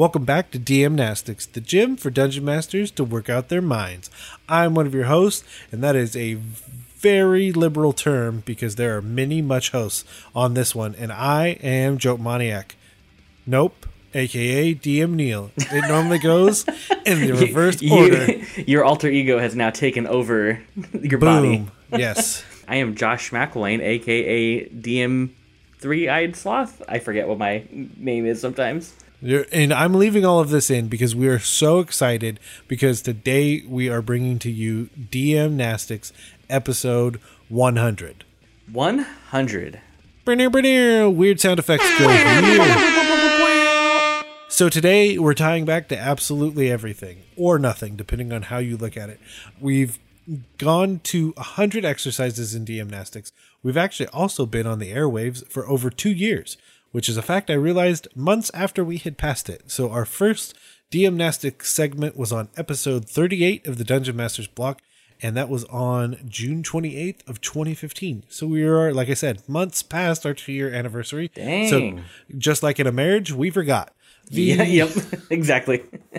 Welcome back to DM Nastics, the gym for dungeon masters to work out their minds. I'm one of your hosts, and that is a very liberal term because there are many much hosts on this one, and I am Joatmoniac. Nope, aka DM Neal. It normally goes in the reverse You- order. your alter ego has now taken over your body. Yes. I am Josh McElwain, aka DM Three Eyed Sloth. I forget what my name is sometimes. You're- And I'm leaving all of this in because we are so excited because today we are bringing to you DM Nastics episode 100. 100. Ba-near-ba-near. Weird sound effects go here. So today we're tying back to absolutely everything or nothing, depending on how you look at it. We've gone to 100 exercises in DM Nastics. We've actually also been on the airwaves for over two years, which is a fact I realized months after we had passed it. So our first DM Nastics segment was on episode 38 of the Dungeon Masters block, and that was on June 28th of 2015. So we are, like I said, months past our two-year anniversary. Dang. So just like in a marriage, we forgot. The, Yeah, yep, exactly.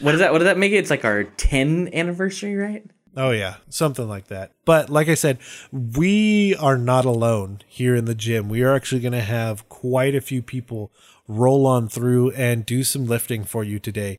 what does that? What does that make it? It's like our 10 anniversary, right? Oh yeah, something like that. But like I said, we are not alone here in the gym. We are actually going to have quite a few people roll on through and do some lifting for you today.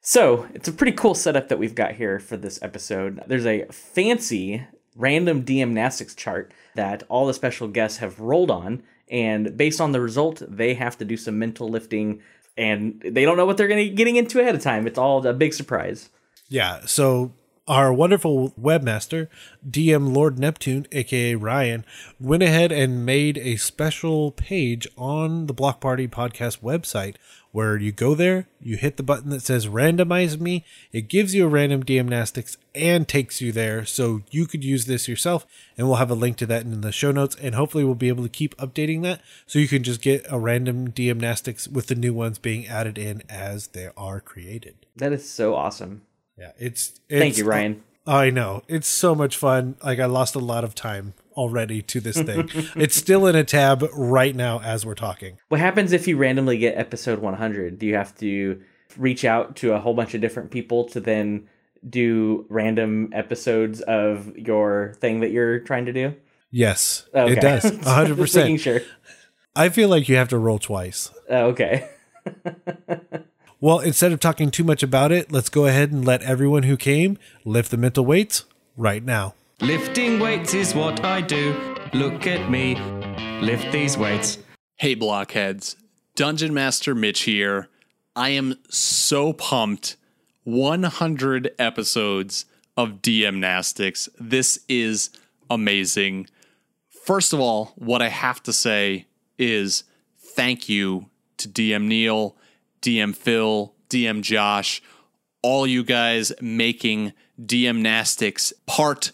So it's a pretty cool setup that we've got here for this episode. There's a fancy random DM Nastics chart that all the special guests have rolled on, and based on the result, they have to do some mental lifting, and they don't know what they're going to be getting into ahead of time. It's all a big surprise. Yeah, so our wonderful webmaster, DM Lord Neptune, aka Ryan, went ahead and made a special page on the Block Party podcast website where you go there, you hit the button that says randomize me, it gives you a random DM Nastics and takes you there. So you could use this yourself, and we'll have a link to that in the show notes, and hopefully we'll be able to keep updating that so you can just get a random DM Nastics with the new ones being added in as they are created. That is so awesome. Yeah, it's, it's Thank you, Ryan. I know. It's so much fun. Like I lost a lot of time already to this thing. it's still in a tab right now as we're talking. What happens if you randomly get episode 100? Do you have to reach out to a whole bunch of different people to then do random episodes of your thing that you're trying to do? Yes, Okay. it does. 100%. sure. I feel like you have to roll twice. Oh, okay. Well, instead of talking too much about it, let's go ahead and let everyone who came lift the mental weights right now. Lifting weights is what I do. Look at me. Lift these weights. Hey, blockheads. Dungeon Master Mitch here. I am so pumped. 100 episodes of DM Nastics. This is amazing. First of all, what I have to say is thank you to DM Neal, DM Phil, DM Josh, all you guys making DM Nastics part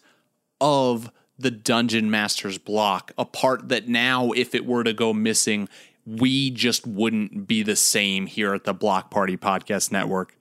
of the Dungeon Master's block, a part that now, if it were to go missing, we just wouldn't be the same here at the Block Party Podcast Network.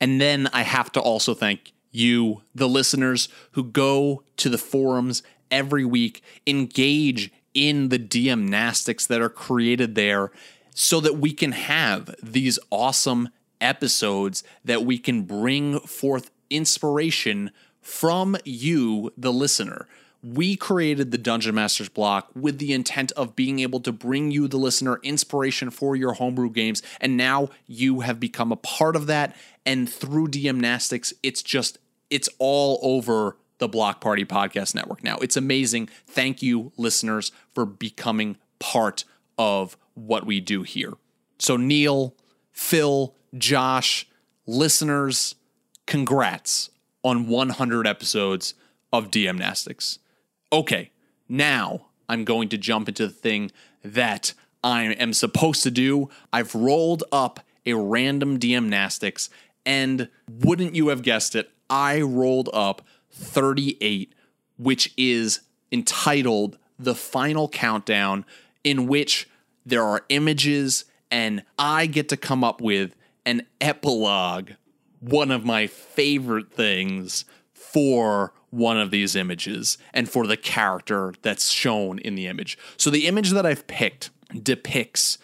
And then I have to also thank you, the listeners who go to the forums every week, engage in the DM Nastics that are created there so that we can have these awesome episodes that we can bring forth inspiration from you, the listener. We created the Dungeon Masters block with the intent of being able to bring you, the listener, inspiration for your homebrew games. And now you have become a part of that. And through DM Nastics, it's just, it's all over the Block Party Podcast Network now. It's amazing. Thank you, listeners, for becoming part of what we do here. So, Neal, Phil, Josh, listeners, congrats on 100 episodes of DM Nastics. Okay, now I'm going to jump into the thing that I am supposed to do. I've rolled up a random DM Nastics, and wouldn't you have guessed it, I rolled up 38, which is entitled The Final Countdown, in which there are images, and I get to come up with an epilogue, one of my favorite things for one of these images and for the character that's shown in the image. So the image that I've picked depicts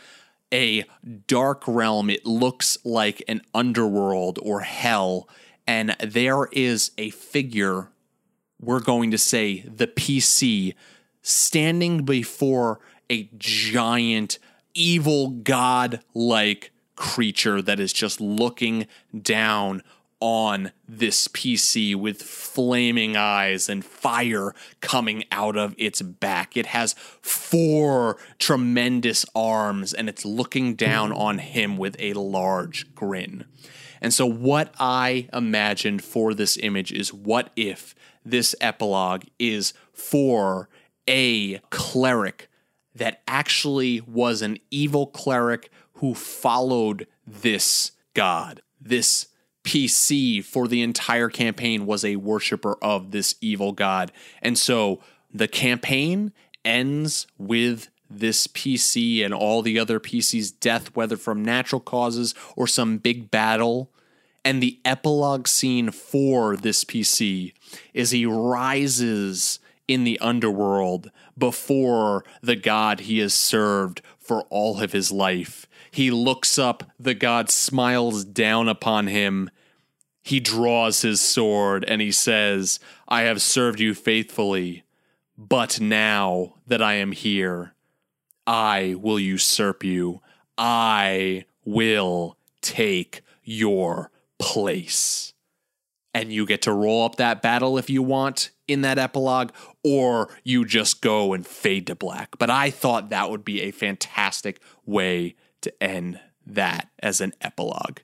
a dark realm. It looks like an underworld or hell. And there is a figure, we're going to say the PC, standing before a giant, evil, god like creature that is just looking down on this PC with flaming eyes and fire coming out of its back. It has four tremendous arms and it's looking down on him with a large grin. And so, what I imagined for this image is what if this epilogue is for a cleric that actually was an evil cleric who followed this god, this PC for the entire campaign was a worshiper of this evil god. And so the campaign ends with this PC and all the other PC's death, whether from natural causes or some big battle. And the epilogue scene for this PC is he rises in the underworld before the God he has served for all of his life. He looks up, the God smiles down upon him. He draws his sword and he says, I have served you faithfully, but now that I am here, I will usurp you. I will take your place. And you get to roll up that battle if you want in that epilogue, or you just go and fade to black. But I thought that would be a fantastic way to end that as an epilogue.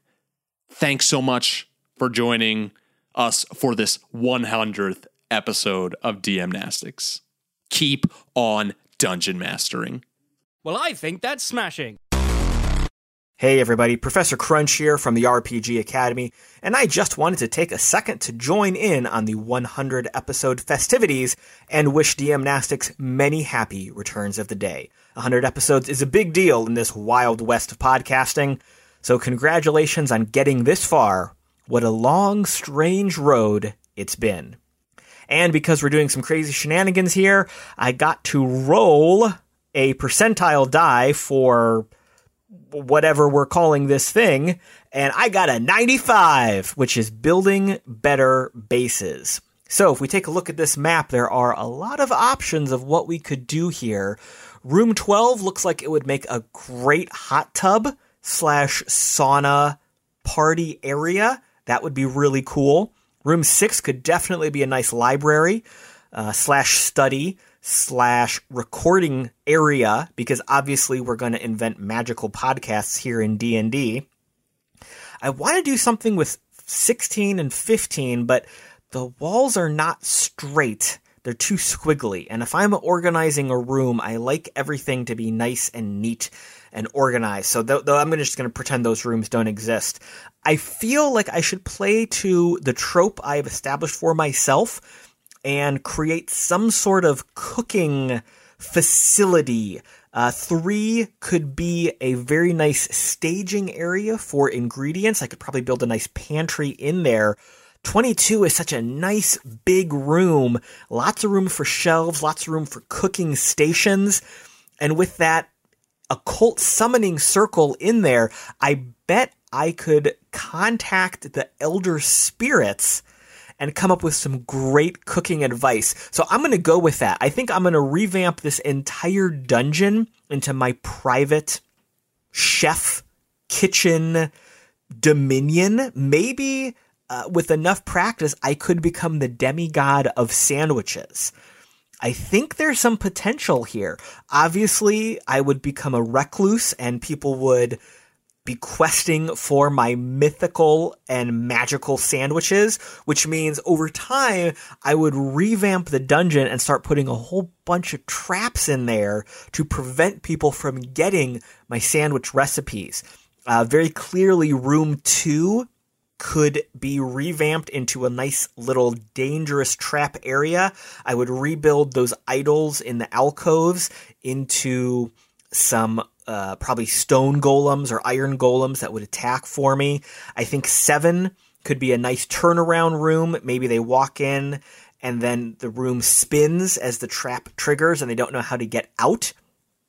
Thanks so much for joining us for this 100th episode of DM Nastics. Keep on dungeon mastering. Well, I think that's smashing. Hey everybody, Professor Crunch here from the RPG Academy, and I just wanted to take a second to join in on the 100 episode festivities and wish DM Nastics many happy returns of the day. 100 episodes is a big deal in this wild west of podcasting, so congratulations on getting this far. What a long, strange road it's been. And because we're doing some crazy shenanigans here, I got to roll a percentile die for whatever we're calling this thing, and I got a 95, which is building better bases. So if we take a look at this map, there are a lot of options of what we could do here. Room 12 looks like it would make a great hot tub slash sauna party area. That would be really cool. Room 6 could definitely be a nice library uh, slash study slash recording area because obviously we're going to invent magical podcasts here in D&D. I want to do something with 16 and 15, but the walls are not straight. They're too squiggly. And if I'm organizing a room, I like everything to be nice and neat and organized. So th- though I'm just going to pretend those rooms don't exist. I feel like I should play to the trope I've established for myself and create some sort of cooking facility. Uh, three could be a very nice staging area for ingredients. I could probably build a nice pantry in there. 22 is such a nice big room. Lots of room for shelves, lots of room for cooking stations. And with that occult summoning circle in there, I bet I could contact the elder spirits and come up with some great cooking advice. So I'm going to go with that. I think I'm going to revamp this entire dungeon into my private chef kitchen dominion. Maybe uh, with enough practice, I could become the demigod of sandwiches. I think there's some potential here. Obviously, I would become a recluse and people would be questing for my mythical and magical sandwiches, which means over time I would revamp the dungeon and start putting a whole bunch of traps in there to prevent people from getting my sandwich recipes. Uh, very clearly, room two could be revamped into a nice little dangerous trap area. I would rebuild those idols in the alcoves into some uh, probably stone golems or iron golems that would attack for me. I think seven could be a nice turnaround room. Maybe they walk in and then the room spins as the trap triggers and they don't know how to get out.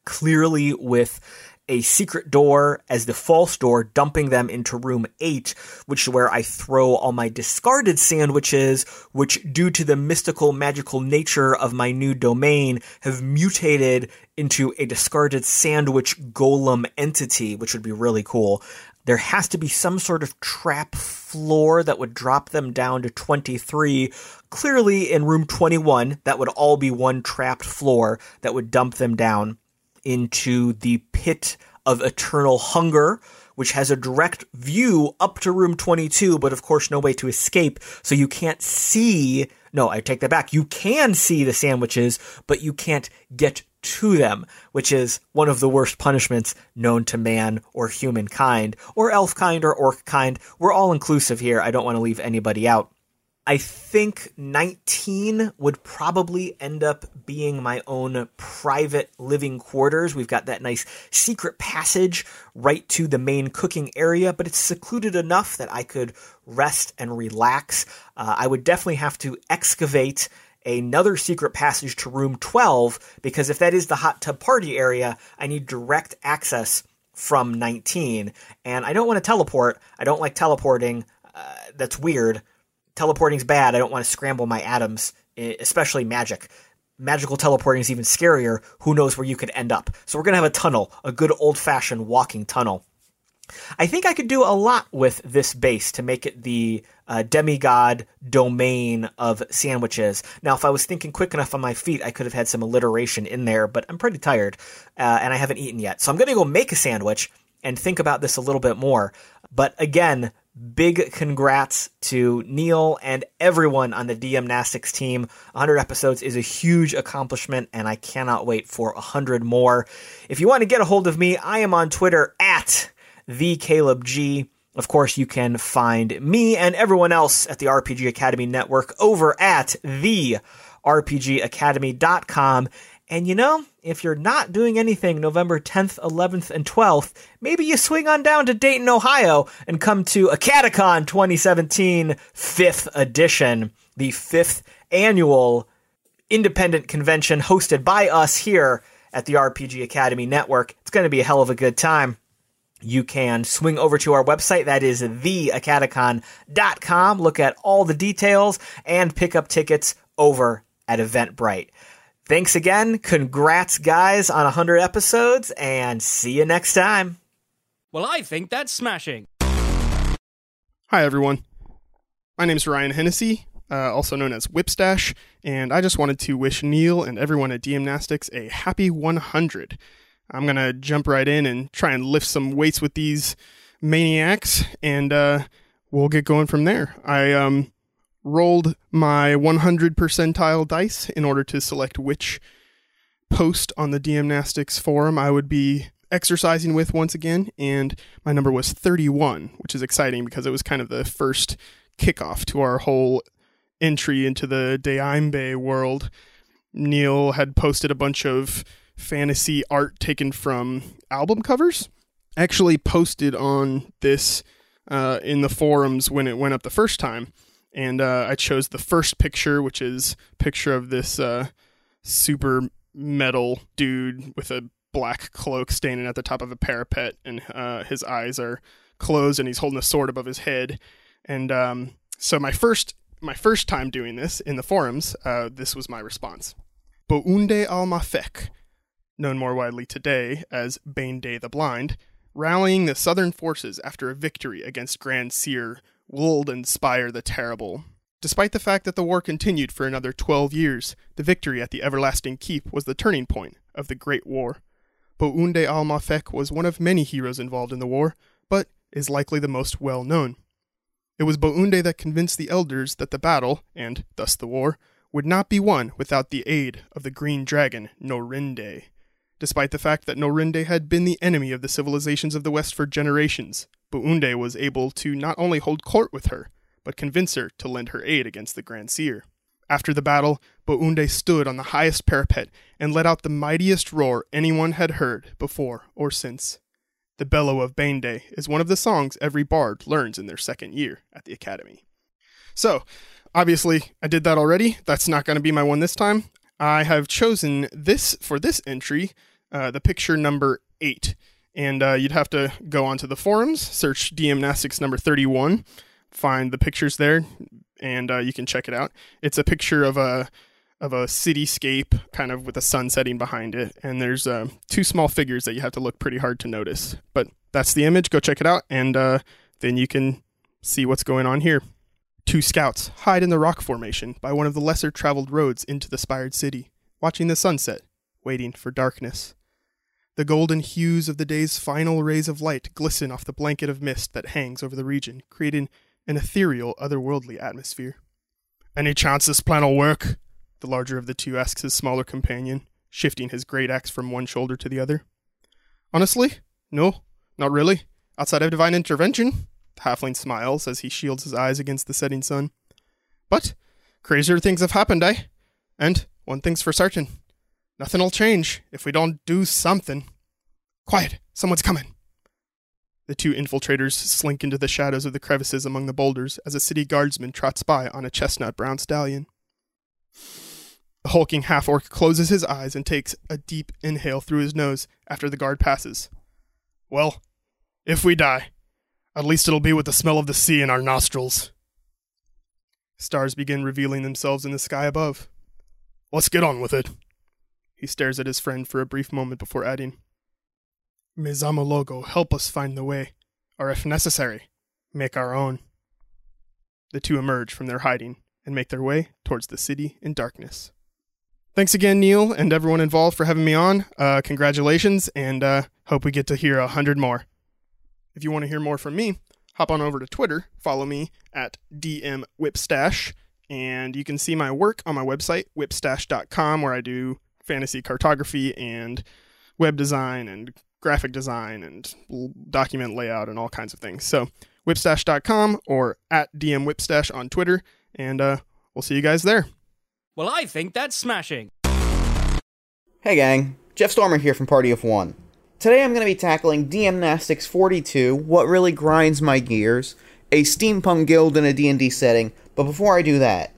clearly with a secret door as the false door, dumping them into room eight, which is where I throw all my discarded sandwiches, which, due to the mystical, magical nature of my new domain, have mutated into a discarded sandwich golem entity, which would be really cool. There has to be some sort of trap floor that would drop them down to 23. Clearly, in room 21, that would all be one trapped floor that would dump them down into the pit of eternal hunger, which has a direct view up to room 22, but of course no way to escape. So you can't see. No, I take that back. You can see the sandwiches, but you can't get to them, which is one of the worst punishments known to man or humankind, or elf kind or orc kind. We're all inclusive here. I don't want to leave anybody out. I think 19 would probably end up being my own private living quarters. We've got that nice secret passage right to the main cooking area, but it's secluded enough that I could rest and relax. Uh, I would definitely have to excavate another secret passage to room 12 because if that is the hot tub party area, I need direct access from 19. And I don't want to teleport. I don't like teleporting. Uh, that's weird teleporting's bad. I don't want to scramble my atoms, especially magic. Magical teleporting is even scarier. Who knows where you could end up? So we're going to have a tunnel, a good old fashioned walking tunnel. I think I could do a lot with this base to make it the uh, demigod domain of sandwiches. Now, if I was thinking quick enough on my feet, I could have had some alliteration in there, but I'm pretty tired uh, and I haven't eaten yet. So I'm going to go make a sandwich and think about this a little bit more. But again, big congrats to Neal and everyone on the DM Nastics team. 100 episodes is a huge accomplishment, and I cannot wait for 100 more. If you want to get a hold of me, I am on Twitter at the Caleb G. Of course, you can find me and everyone else at the RPG Academy Network over at the RPGacademy.com. And you know, if you're not doing anything November 10th, 11th, and 12th, maybe you swing on down to Dayton, Ohio and come to Acadecon 2017 5th edition, the fifth annual independent convention hosted by us here at the RPG Academy Network. It's going to be a hell of a good time. You can swing over to our website, that is theacadecon.com, look at all the details, and pick up tickets over at Eventbrite. Thanks again. Congrats, guys, on 100 episodes, and see you next time. Well, I think that's smashing. Hi, everyone. My name is Ryan Hennessy, uh, also known as Whipstash, and I just wanted to wish Neal and everyone at DM Nastics a happy 100. I'm going to jump right in and try and lift some weights with these maniacs, and uh, we'll get going from there. I um, rolled my 100 percentile dice in order to select which post on the DM Nastics forum I would be exercising with once again, and my number was 31, which is exciting because it was kind of the first kickoff to our whole entry into the Deimbe world. Neal had posted a bunch of fantasy art taken from album covers. Actually, posted on this uh, in the forums when it went up the first time and uh, I chose the first picture, which is picture of this uh, super metal dude with a black cloak standing at the top of a parapet, and uh, his eyes are closed, and he's holding a sword above his head. And um, so my first my first time doing this in the forums, uh, this was my response. Bounde Almafek, known more widely today as Bane Day the Blind, rallying the southern forces after a victory against Grand Seer Wold and Spire the Terrible. Despite the fact that the war continued for another 12 years, the victory at the Everlasting Keep was the turning point of the Great War. Bounde al-Mafek was one of many heroes involved in the war, but is likely the most well known. It was Bounde that convinced the elders that the battle, and thus the war, would not be won without the aid of the green dragon Norinde. Despite the fact that Norinde had been the enemy of the civilizations of the West for generations, Bounde was able to not only hold court with her, but convince her to lend her aid against the Grand Seer. After the battle, Bounde stood on the highest parapet and let out the mightiest roar anyone had heard before or since. The Bellow of Bainde is one of the songs every bard learns in their second year at the Academy. So, obviously, I did that already. That's not going to be my one this time. I have chosen this for this entry uh, the picture number eight. And uh, you'd have to go onto the forums, search DM Nastics number 31, find the pictures there, and uh, you can check it out. It's a picture of a of a cityscape, kind of with the sun setting behind it, and there's uh, two small figures that you have to look pretty hard to notice. But that's the image. Go check it out, and uh, then you can see what's going on here. Two scouts hide in the rock formation by one of the lesser traveled roads into the spired city, watching the sunset, waiting for darkness. The golden hues of the day's final rays of light glisten off the blanket of mist that hangs over the region, creating an ethereal, otherworldly atmosphere. Any chance this plan'll work? The larger of the two asks his smaller companion, shifting his great axe from one shoulder to the other. Honestly, no, not really. Outside of divine intervention, halfling smiles as he shields his eyes against the setting sun. But crazier things have happened, eh? And one thing's for certain nothing'll change if we don't do something. Quiet, someone's coming. The two infiltrators slink into the shadows of the crevices among the boulders as a city guardsman trots by on a chestnut brown stallion. The hulking half orc closes his eyes and takes a deep inhale through his nose after the guard passes. Well, if we die, at least it'll be with the smell of the sea in our nostrils. Stars begin revealing themselves in the sky above. Let's get on with it. He stares at his friend for a brief moment before adding, May Zamologo help us find the way, or if necessary, make our own. The two emerge from their hiding and make their way towards the city in darkness. Thanks again, Neal, and everyone involved for having me on. Uh, congratulations, and uh, hope we get to hear a hundred more. If you want to hear more from me, hop on over to Twitter, follow me at DM Whipstash, and you can see my work on my website, whipstash.com, where I do fantasy cartography and web design and graphic design and document layout and all kinds of things. So, whipstash.com or at DM Whipstash on Twitter, and uh, we'll see you guys there. Well, I think that's smashing. Hey gang, Jeff Stormer here from Party of One. Today I'm going to be tackling DM Nastics 42, What Really Grinds My Gears, a steampunk guild in a D&D setting, but before I do that,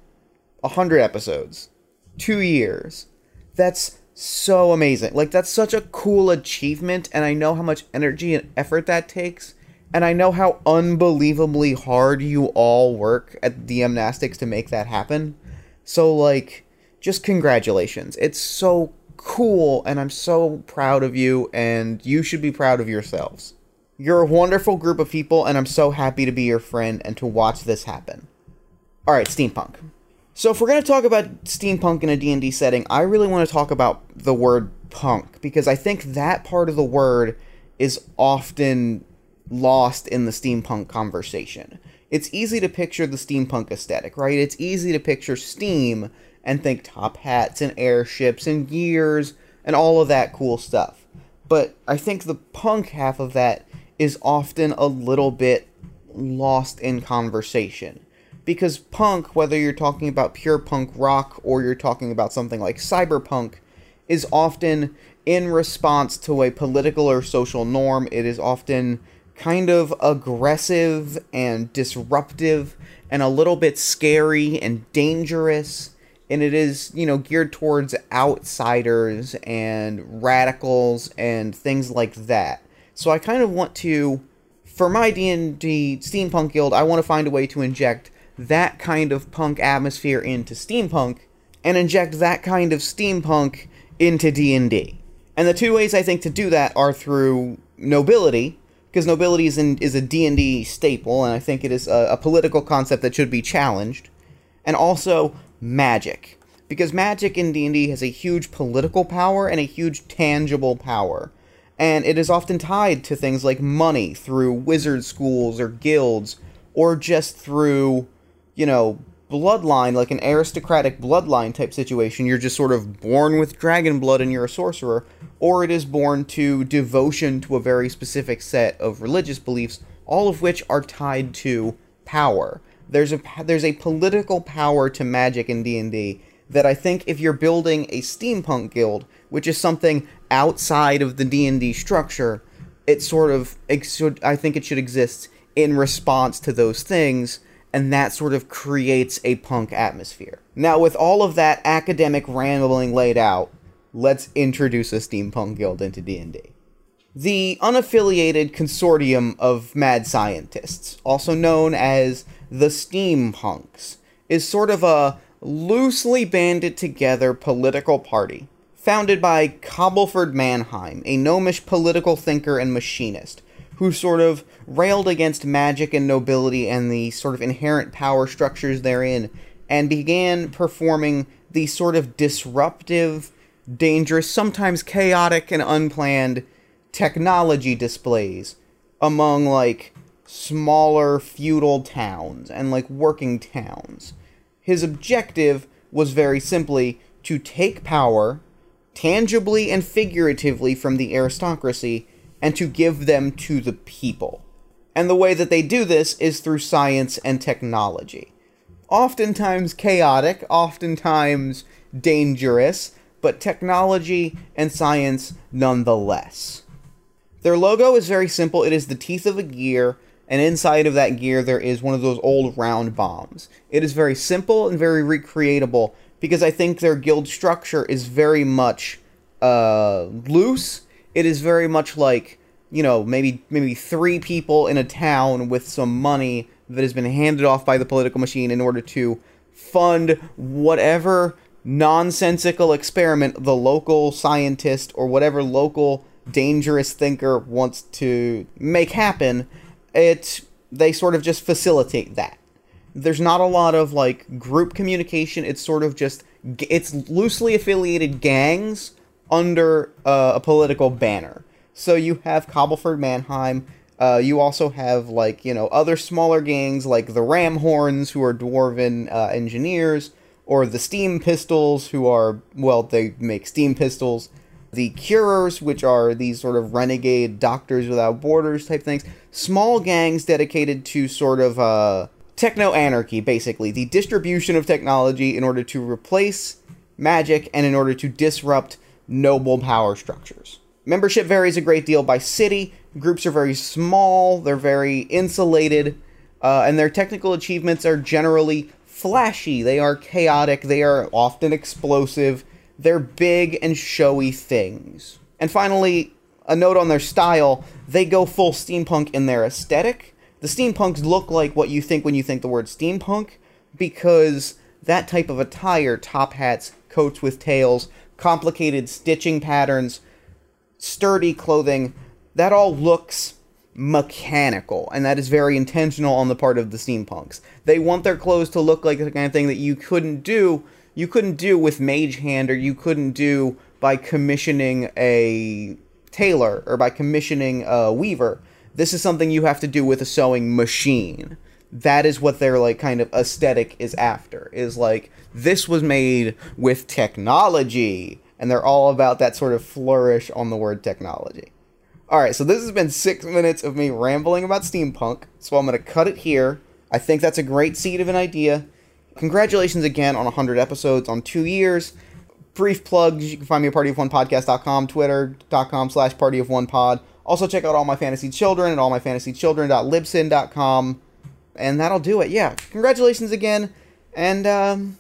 100 episodes, 2 years. That's so amazing. Like that's such a cool achievement and I know how much energy and effort that takes. And I know how unbelievably hard you all work at DM Nastics to make that happen. So like just congratulations. It's so cool and I'm so proud of you and you should be proud of yourselves. You're a wonderful group of people and I'm so happy to be your friend and to watch this happen. All right, steampunk. So if we're going to talk about steampunk in a D&D setting, I really want to talk about the word punk because I think that part of the word is often lost in the steampunk conversation. It's easy to picture the steampunk aesthetic, right? It's easy to picture steam and think top hats and airships and gears and all of that cool stuff. But I think the punk half of that is often a little bit lost in conversation. Because punk, whether you're talking about pure punk rock or you're talking about something like cyberpunk, is often in response to a political or social norm. It is often kind of aggressive and disruptive and a little bit scary and dangerous and it is you know geared towards outsiders and radicals and things like that. So i kind of want to for my d&d steampunk guild i want to find a way to inject that kind of punk atmosphere into steampunk and inject that kind of steampunk into d&d and the two ways i think to do that are through nobility because nobility is, in, is a d&d staple and i think it is a, a political concept that should be challenged. And also magic. Because magic in D&D has a huge political power and a huge tangible power. And it is often tied to things like money through wizard schools or guilds or just through you know bloodline like an aristocratic bloodline type situation. You're just sort of born with dragon blood and you're a sorcerer or it is born to devotion to a very specific set of religious beliefs all of which are tied to power there's a there's a political power to magic in D&D that I think if you're building a steampunk guild, which is something outside of the D&D structure, it sort of I think it should exist in response to those things and that sort of creates a punk atmosphere. Now with all of that academic rambling laid out, let's introduce a steampunk guild into D&D. The unaffiliated consortium of mad scientists, also known as the steampunks, is sort of a loosely banded together political party founded by Cobbleford Mannheim, a gnomish political thinker and machinist, who sort of railed against magic and nobility and the sort of inherent power structures therein, and began performing the sort of disruptive, dangerous, sometimes chaotic and unplanned technology displays among like smaller feudal towns and like working towns. His objective was very simply to take power tangibly and figuratively from the aristocracy and to give them to the people. And the way that they do this is through science and technology. Oftentimes chaotic, oftentimes dangerous, but technology and science nonetheless. Their logo is very simple it is the teeth of a gear, and inside of that gear there is one of those old round bombs. It is very simple and very recreatable because I think their guild structure is very much uh, loose. It is very much like you know maybe maybe three people in a town with some money that has been handed off by the political machine in order to fund whatever nonsensical experiment the local scientist or whatever local dangerous thinker wants to make happen it they sort of just facilitate that. There's not a lot of like group communication. It's sort of just it's loosely affiliated gangs under uh, a political banner. So you have cobbleford mannheim. Uh, you also have like you know other smaller gangs like the ramhorns who are dwarven uh, engineers or the steam pistols who are well they make steam pistols. The curers which are these sort of renegade doctors without borders type things small gangs dedicated to sort of uh, techno anarchy, basically, the distribution of technology in order to replace magic and in order to disrupt noble power structures. Membership varies a great deal by city. Groups are very small, they're very insulated, uh, and their technical achievements are generally flashy. They are chaotic, they are often explosive, they're big and showy things. And finally, a note on their style they go full steampunk in their aesthetic. The steampunks look like what you think when you think the word steampunk because that type of attire top hats coats with tails complicated stitching patterns sturdy clothing that all looks mechanical and that is very intentional on the part of the steampunks. They want their clothes to look like the kind of thing that you couldn't do you couldn't do with mage hand or you couldn't do by commissioning a tailor or by commissioning a weaver this is something you have to do with a sewing machine. That is what their like kind of aesthetic is after. Is like this was made with technology, and they're all about that sort of flourish on the word technology. All right, so this has been six minutes of me rambling about steampunk. So I'm gonna cut it here. I think that's a great seed of an idea. Congratulations again on 100 episodes on two years. Brief plugs, you can find me at partyofonepodcast.com, twitter.com slash partyofonepod. Also, check out all my fantasy children at allmyfantasychildren.libsyn.com. And that'll do it. Yeah. Congratulations again. And um,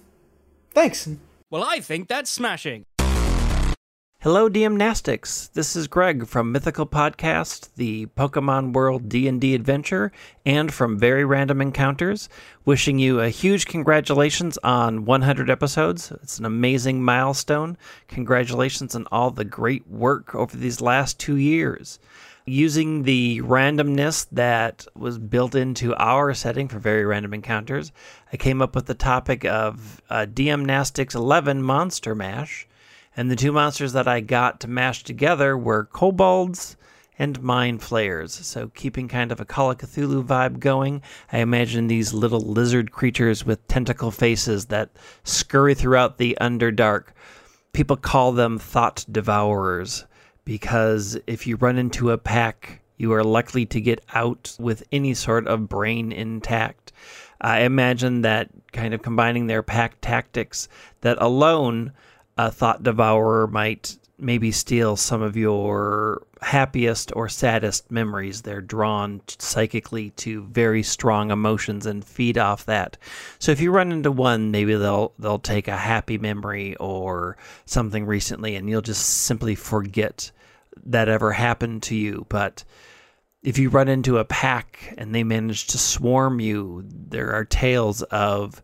thanks. Well, I think that's smashing. Hello, Nastics. This is Greg from Mythical Podcast, the Pokemon World D&D adventure, and from Very Random Encounters, wishing you a huge congratulations on 100 episodes. It's an amazing milestone. Congratulations on all the great work over these last 2 years. Using the randomness that was built into our setting for Very Random Encounters, I came up with the topic of uh, DM Nastics 11 Monster Mash and the two monsters that I got to mash together were kobolds and mind flayers. So, keeping kind of a Call of Cthulhu vibe going, I imagine these little lizard creatures with tentacle faces that scurry throughout the Underdark. People call them thought devourers because if you run into a pack, you are likely to get out with any sort of brain intact. I imagine that kind of combining their pack tactics, that alone a thought devourer might maybe steal some of your happiest or saddest memories. They're drawn psychically to very strong emotions and feed off that. So if you run into one, maybe they'll they'll take a happy memory or something recently and you'll just simply forget that ever happened to you, but if you run into a pack and they manage to swarm you, there are tales of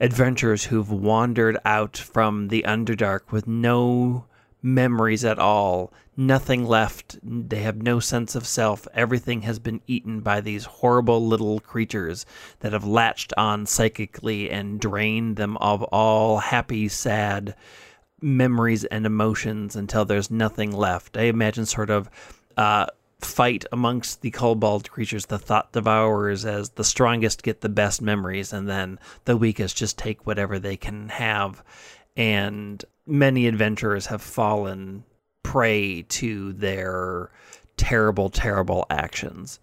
adventurers who've wandered out from the Underdark with no memories at all, nothing left. They have no sense of self. Everything has been eaten by these horrible little creatures that have latched on psychically and drained them of all happy, sad memories and emotions until there's nothing left. I imagine sort of uh, fight amongst the kobold creatures, the thought devourers, as the strongest get the best memories, and then the weakest just take whatever they can have. And many adventurers have fallen prey to their terrible, terrible actions.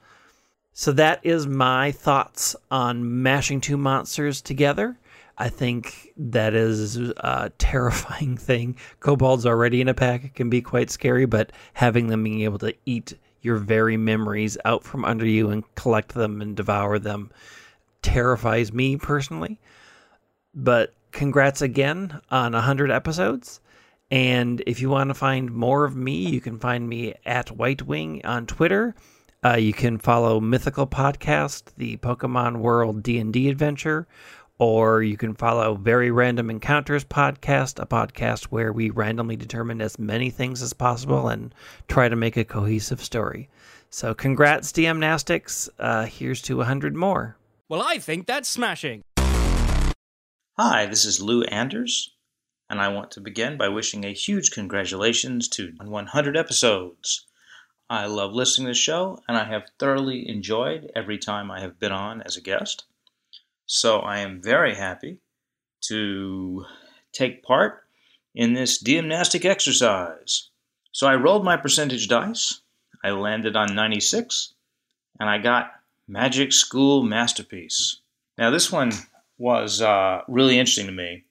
So that is my thoughts on mashing two monsters together. I think that is a terrifying thing. Kobolds already in a pack can be quite scary, but having them being able to eat your very memories out from under you and collect them and devour them terrifies me personally. But congrats again on 100 episodes. And if you want to find more of me, you can find me at White Wing on Twitter. Uh, you can follow Mythical Podcast, the Pokemon World D&D adventure, or you can follow Very Random Encounters podcast, a podcast where we randomly determine as many things as possible and try to make a cohesive story. So, congrats, DM Nastics. Uh, here's to 100 more. Well, I think that's smashing. Hi, this is Lou Anders, and I want to begin by wishing a huge congratulations to 100 episodes. I love listening to the show, and I have thoroughly enjoyed every time I have been on as a guest. So I am very happy to take part in this gymnastic exercise. So I rolled my percentage dice. I landed on 96, and I got Magic School Masterpiece. Now, this one was uh, really interesting to me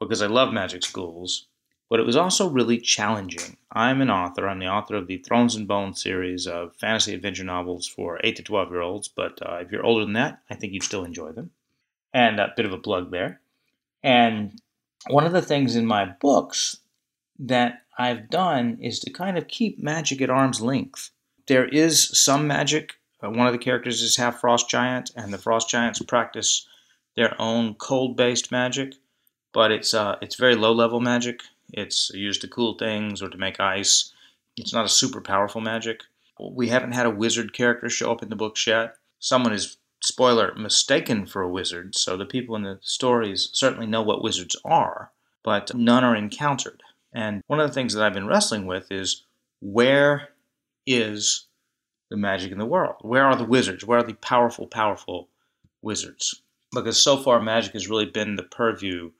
because I love magic schools, but it was also really challenging. I'm an author. I'm the author of the Thrones and Bones series of fantasy adventure novels for 8 to 12 year olds, but uh, if you're older than that, I think you'd still enjoy them and a bit of a plug there. And one of the things in my books that I've done is to kind of keep magic at arm's length. There is some magic. Uh, one of the characters is half frost giant, and the frost giants practice their own cold-based magic, but it's uh, it's very low-level magic. It's used to cool things or to make ice. It's not a super powerful magic. We haven't had a wizard character show up in the books yet. Someone is spoiler, mistaken for a wizard, so the people in the stories certainly know what wizards are, but none are encountered. And one of the things that I've been wrestling with is where is the magic in the world? Where are the wizards? Where are the powerful, powerful wizards? Because so far, magic has really been the purview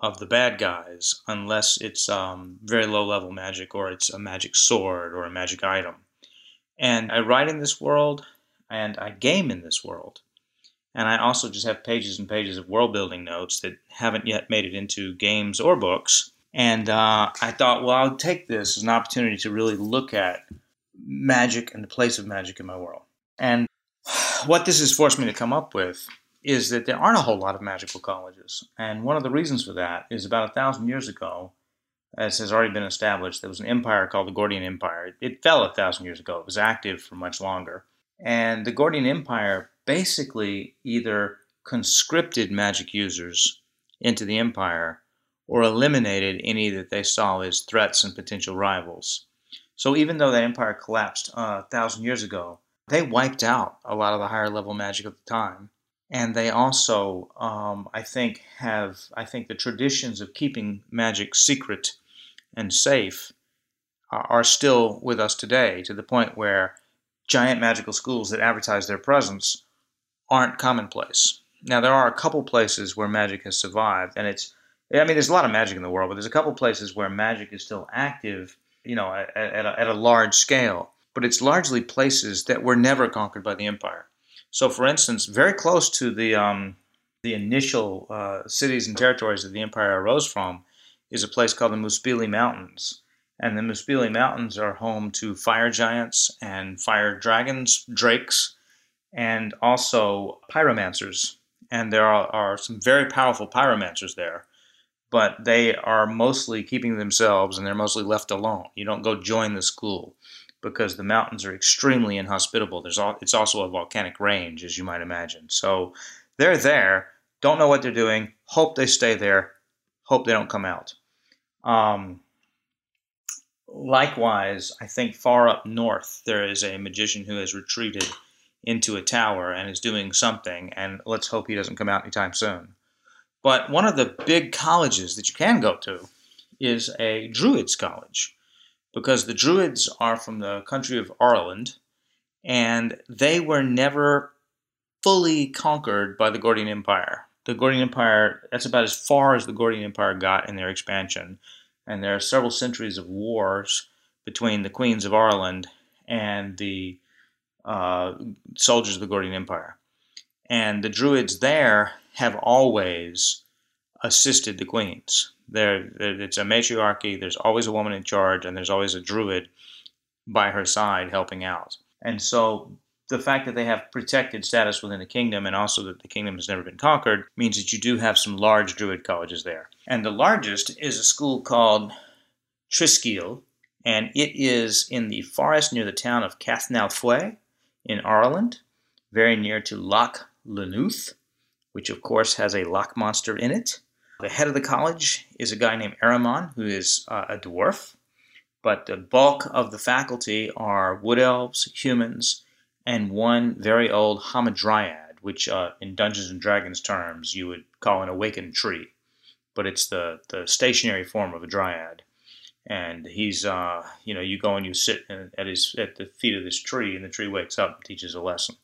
of the bad guys, unless it's um, very low level magic or it's a magic sword or a magic item. And I write in this world and I game in this world. And I also just have pages and pages of world building notes that haven't yet made it into games or books. And uh, I thought, well, I'll take this as an opportunity to really look at magic and the place of magic in my world. And what this has forced me to come up with is that there aren't a whole lot of magical colleges. And one of the reasons for that is about a thousand years ago, as has already been established, there was an empire called the Gordian Empire. It fell a thousand years ago, it was active for much longer. And the Gordian Empire basically either conscripted magic users into the empire or eliminated any that they saw as threats and potential rivals. So even though that empire collapsed uh, a thousand years ago, they wiped out a lot of the higher level magic of the time. And they also, um, I think, have I think the traditions of keeping magic secret and safe are still with us today, to the point where giant magical schools that advertise their presence aren't commonplace. Now, there are a couple places where magic has survived, and it's, I mean, there's a lot of magic in the world, but there's a couple places where magic is still active, you know, at, at, a, at a large scale. But it's largely places that were never conquered by the empire. So, for instance, very close to the, um, the initial uh, cities and territories that the empire arose from is a place called the Muspelli Mountains. And the Muspelli Mountains are home to fire giants and fire dragons, drakes, and also pyromancers. And there are, are some very powerful pyromancers there, but they are mostly keeping themselves and they're mostly left alone. You don't go join the school because the mountains are extremely inhospitable. There's all, it's also a volcanic range, as you might imagine. So they're there, don't know what they're doing, hope they stay there, hope they don't come out. Um, likewise, I think far up north, there is a magician who has retreated into a tower and is doing something, and let's hope he doesn't come out anytime soon. But one of the big colleges that you can go to is a Druids college because the Druids are from the country of Ireland and they were never fully conquered by the Gordian Empire. The Gordian Empire, that's about as far as the Gordian Empire got in their expansion. And there are several centuries of wars between the queens of Ireland and the uh, soldiers of the Gordian Empire. And the Druids there have always assisted the queens. There, it's a matriarchy. There's always a woman in charge, and there's always a druid by her side helping out. And so, the fact that they have protected status within the kingdom, and also that the kingdom has never been conquered, means that you do have some large druid colleges there. And the largest is a school called Triskeal, and it is in the forest near the town of Cathnalfoy in Ireland, very near to Loch Lenouth, which of course has a loch monster in it. The head of the college is a guy named Aramon, who is uh, a dwarf, but the bulk of the faculty are wood elves, humans, and one very old hamadryad, which uh, in Dungeons and Dragons terms you would call an awakened tree, but it's the, the stationary form of a dryad. And he's, uh, you know, you go and you sit at his at the feet of this tree, and the tree wakes up and teaches a lesson.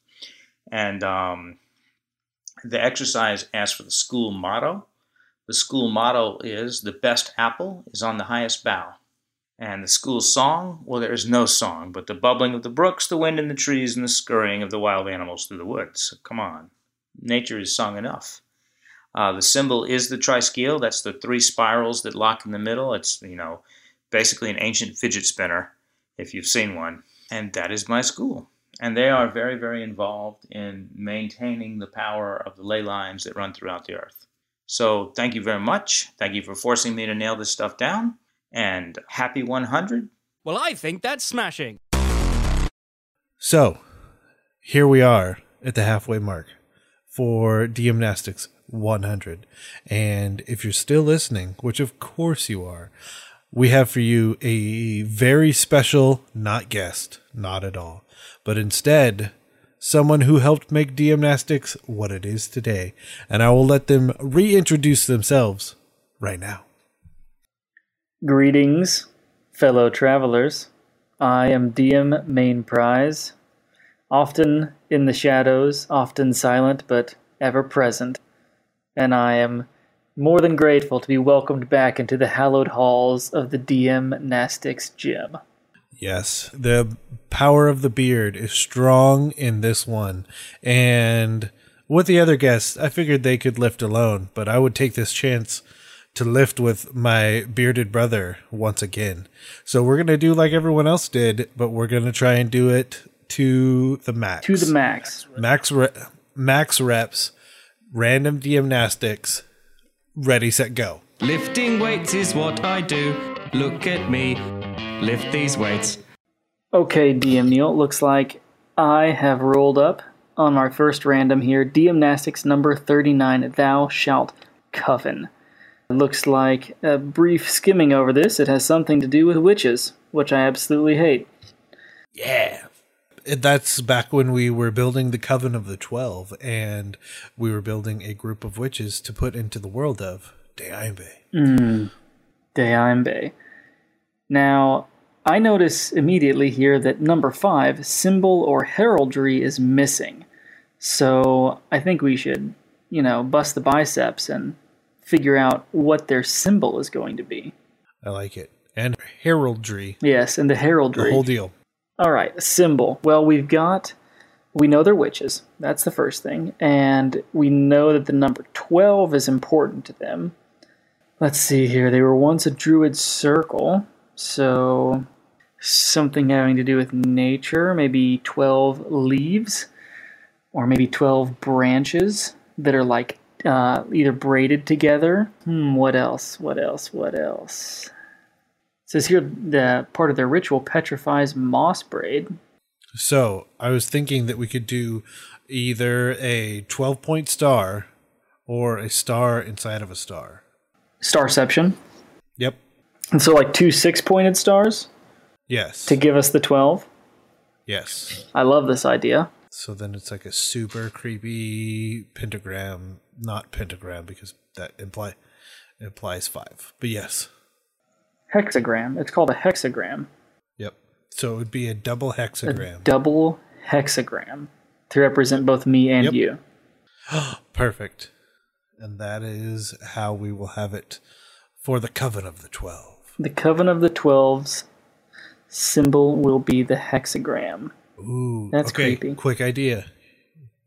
And um, the exercise asks for the school motto, the school motto is the best apple is on the highest bough. And the school song, well, there is no song, but the bubbling of the brooks, the wind in the trees, and the scurrying of the wild animals through the woods. Come on. Nature is song enough. Uh, the symbol is the triskele. That's the three spirals that lock in the middle. It's, you know, basically an ancient fidget spinner, if you've seen one. And that is my school. And they are very, very involved in maintaining the power of the ley lines that run throughout the earth. So thank you very much. Thank you for forcing me to nail this stuff down. And happy 100. Well, I think that's smashing. So, here we are at the halfway mark for DM Nastics 100. And if you're still listening, which of course you are, we have for you a very special, not guest, not at all, but instead someone who helped make DM Nastics what it is today, and I will let them reintroduce themselves right now. Greetings, fellow travelers. I am DM Main Prize, often in the shadows, often silent, but ever present, and I am more than grateful to be welcomed back into the hallowed halls of the DM Nastics Gym. Yes, the power of the beard is strong in this one. And with the other guests, I figured they could lift alone, but I would take this chance to lift with my bearded brother once again. So we're going to do like everyone else did, but we're going to try and do it to the max. To the max. Max re- max reps, random gymnastics, ready set go. Lifting weights is what I do. Look at me. Lift these weights. Okay, DM Neal, looks like I have rolled up on our first random here. DM Nastics number 39, Thou Shalt Coven. It looks like a brief skimming over this, it has something to do with witches, which I absolutely hate. Yeah. That's back when we were building the Coven of the Twelve, and we were building a group of witches to put into the world of Deimbe. Mm. Deimbe. Now, I notice immediately here that number five, symbol or heraldry, is missing. So I think we should, you know, bust the biceps and figure out what their symbol is going to be. I like it. And heraldry. Yes, and the heraldry. The whole deal. All right, symbol. Well, we've got, we know they're witches. That's the first thing. And we know that the number 12 is important to them. Let's see here. They were once a druid circle. So something having to do with nature, maybe 12 leaves or maybe 12 branches that are like uh, either braided together. Hmm, what else? What else? What else? Says here the part of their ritual petrifies moss braid. So I was thinking that we could do either a 12 point star or a star inside of a star. Starception. Yep. And so like two six pointed stars Yes. to give us the 12. yes. I love this idea. So then it's like a super creepy pentagram, not pentagram because that imply implies five. But yes. Hexagram. It's called a hexagram. Yep. So it would be a double hexagram. A Double hexagram to represent both me and Yep. you. Perfect. And that is how we will have it for the Coven of the Twelve. The Coven of the Twelves symbol will be the hexagram. Ooh, That's okay. creepy. Quick idea.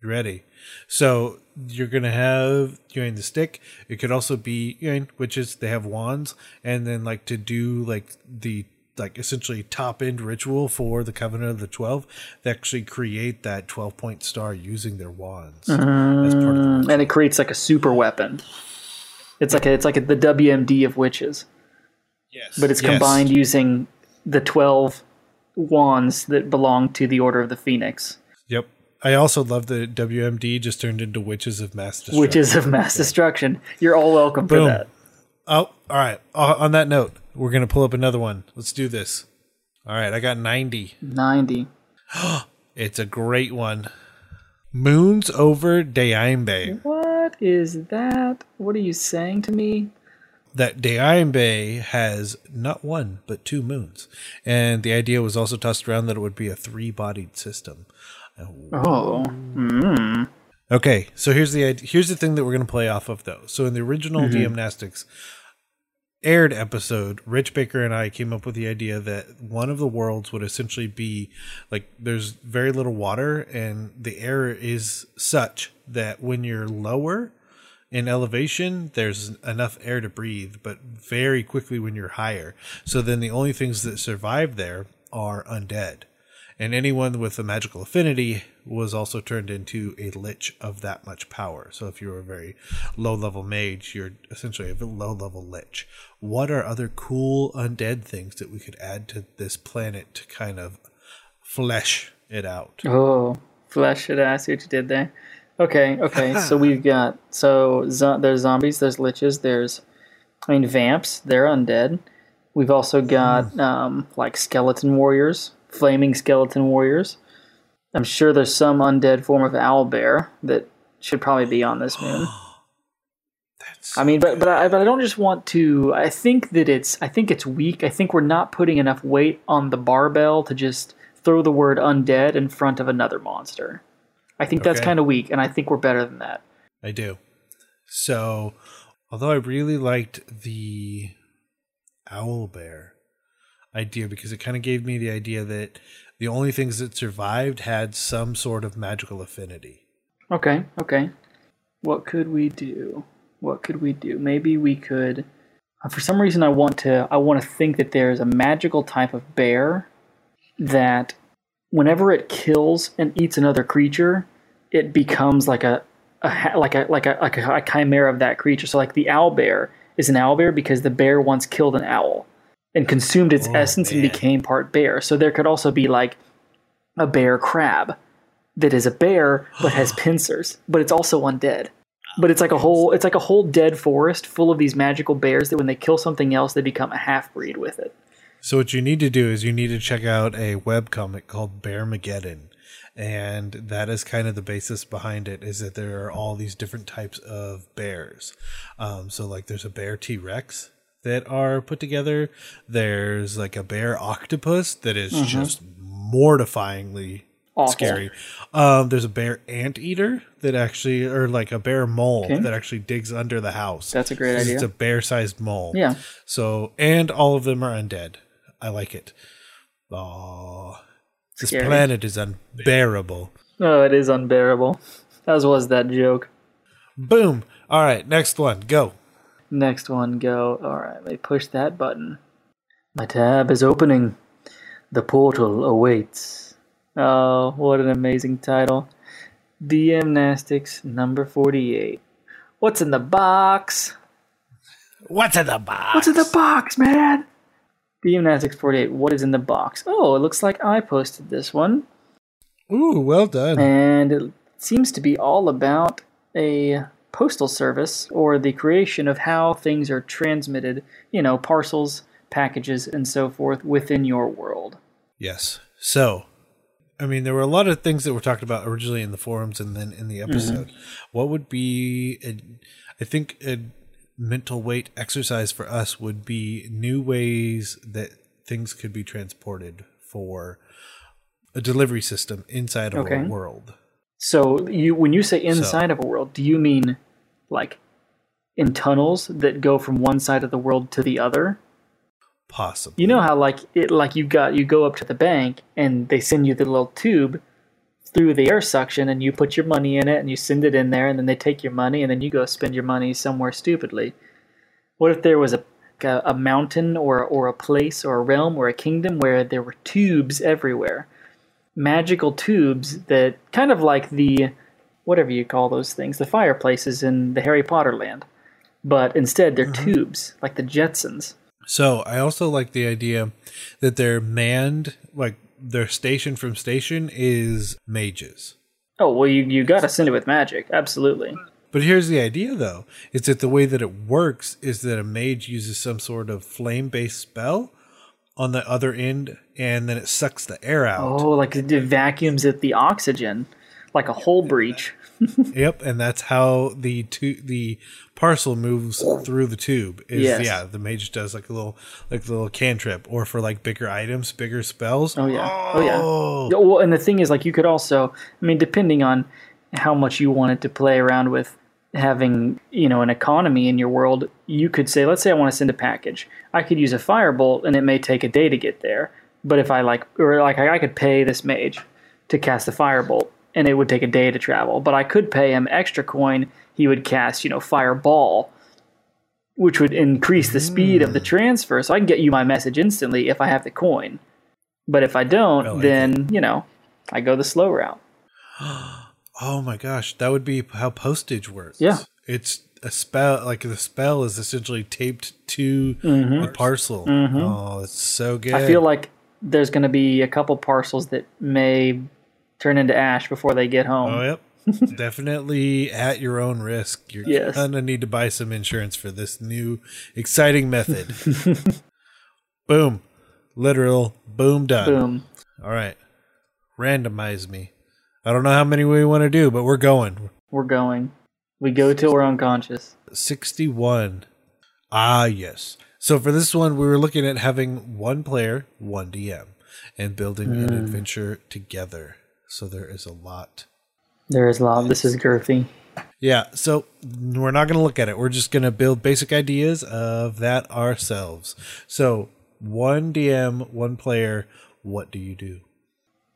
You ready? So you're gonna have you know the stick. It could also be you know witches. They have wands, and then like to do like the like essentially top end ritual for the Covenant of the Twelve. They actually create that twelve point star using their wands as part of the Mm, and it creates like a super weapon. It's like a, it's like a, the WMD of witches, Yes. but it's Yes. combined using the twelve wands that belong to the Order of the Phoenix, Yep. I also love that WMD just turned into Witches of Mass Destruction. witches of mass destruction. You're all welcome for that. Oh, all right. Uh, on that note, we're gonna pull up another one. Let's do this. All right, I got ninety. Ninety. It's a great one. Moons over Deimbe. What is that? What are you saying to me? That Deimbe has not one but two moons, and the idea was also tossed around that it would be a three-bodied system. Oh. Mm. Okay, so here's the here's the thing that we're going to play off of though. So in the original Mhm. DM Nastics aired episode, Rich Baker and I came up with the idea that one of the worlds would essentially be like there's very little water and the air is such that when you're lower in elevation there's enough air to breathe but very quickly when you're higher. So then the only things that survive there are undead and anyone with a magical affinity was also turned into a lich of that much power. So if you're a very low level mage, you're essentially a low level lich. What are other cool undead things that we could add to this planet to kind of flesh it out? Oh, flesh it. Out. I see what you did there. Okay, okay. so we've got so zo- there's zombies, there's liches, there's I mean vamps. They're undead. We've also got um, like skeleton warriors, flaming skeleton warriors. I'm sure there's some undead form of owl bear that should probably be on this moon. I mean, but but I, but I don't just want to. I think that it's I think it's weak. I think we're not putting enough weight on the barbell to just throw the word undead in front of another monster. I think that's Okay. kind of weak, and I think we're better than that. I do. So, although I really liked the owl bear idea because it kind of gave me the idea that the only things that survived had some sort of magical affinity. Okay, okay. What could we do? What could we do? Maybe we could. uh, For some reason, I want to. I want to think that there is a magical type of bear that, whenever it kills and eats another creature, it becomes like a, a like a like a like a chimera of that creature. So, like the owl bear is an owl bear because the bear once killed an owl and consumed its essence and became part bear. So there could also be like a bear crab that is a bear but has pincers, but it's also undead. But it's like a whole it's like a whole dead forest full of these magical bears that when they kill something else they become a half breed with it. So what you need to do is you need to check out a web comic called Bearmageddon. And that is kind of the basis behind it is that there are all these different types of bears. Um, so like there's a bear T Rex that are put together. There's like a bear octopus that is Mhm. just mortifyingly Awful. scary. Um, there's a bear anteater that actually, or like a bear mole Okay. that actually digs under the house. That's a great idea. It's a bear sized mole. Yeah. So, and all of them are undead. I like it. Oh, this Scary. planet is unbearable. Oh, it is unbearable. As was that joke. Boom. All right, next one. Go. Next one, go. All right, let me push that button. My tab is opening. The portal awaits. Oh, what an amazing title. DM Nastics number 48. What's in the box? What's in the box? What's in the box, man? DM Nastics 48. What is in the box? Oh, it looks like I posted this one. Ooh, well done. And it seems to be all about a postal service or the creation of how things are transmitted, you know, parcels, packages, and so forth within your world. Yes. So, I mean, there were a lot of things that were talked about originally in the forums and then in the mm-hmm. episode. What would be, a, I think, a mental weight exercise for us would be new ways that things could be transported for a delivery system inside of Okay. our world. So you when you say inside of a world, do you mean like in tunnels that go from one side of the world to the other? Possibly. You know how like it like you got you go up to the bank and they send you the little tube through the air suction and you put your money in it and you send it in there and then they take your money and then you go spend your money somewhere stupidly. What if there was a a, a mountain or or a place or a realm or a kingdom where there were tubes everywhere? Magical tubes that kind of like the whatever you call those things, the fireplaces in the Harry Potter land. But instead they're mm-hmm. tubes, like the Jetsons. So I also like the idea that they're manned, like their station from station is mages. Oh well, you you got to send it with magic, absolutely. But here's the idea, though: is that the way that it works is that a mage uses some sort of flame-based spell on the other end, and then it sucks the air out. Oh, like it vacuums it the oxygen, like a hole breach. Yep, and that's how the tu- the parcel moves through the tube. Is Yes. yeah, the mage does like a little like a little cantrip, or for like bigger items, bigger spells. Oh yeah, oh yeah. Oh. Yeah, Well, and the thing is, like, you could also, I mean, depending on how much you wanted to play around with having, you know, an economy in your world, you could say, let's say I want to send a package. I could use a firebolt, and it may take a day to get there. But if I like, or like, I I could pay this mage to cast the firebolt, and it would take a day to travel. But I could pay him extra coin. He would cast, you know, fireball, which would increase the speed of the transfer. So I can get you my message instantly if I have the coin. But if I don't, then you know, I go the slow route. Oh my gosh, that would be how postage works. Yeah. It's a spell like the spell is essentially taped to Mhm. the parcel. Mhm. Oh, it's so good. I feel like there's going to be a couple parcels that may turn into ash before they get home. Oh yep. Definitely at your own risk. You're Yes. gonna need to buy some insurance for this new exciting method. boom. Literal boom done. Boom. All right. Randomize me. I don't know how many we want to do, but we're going. We're going. We go till we're unconscious. 61. Ah, yes. So for this one, we were looking at having one player, one DM, and building an Mm. adventure together. So there is a lot. There is a lot. This is girthy. Yeah, so we're not going to look at it. We're just going to build basic ideas of that ourselves. So, one DM, one player, what do you do?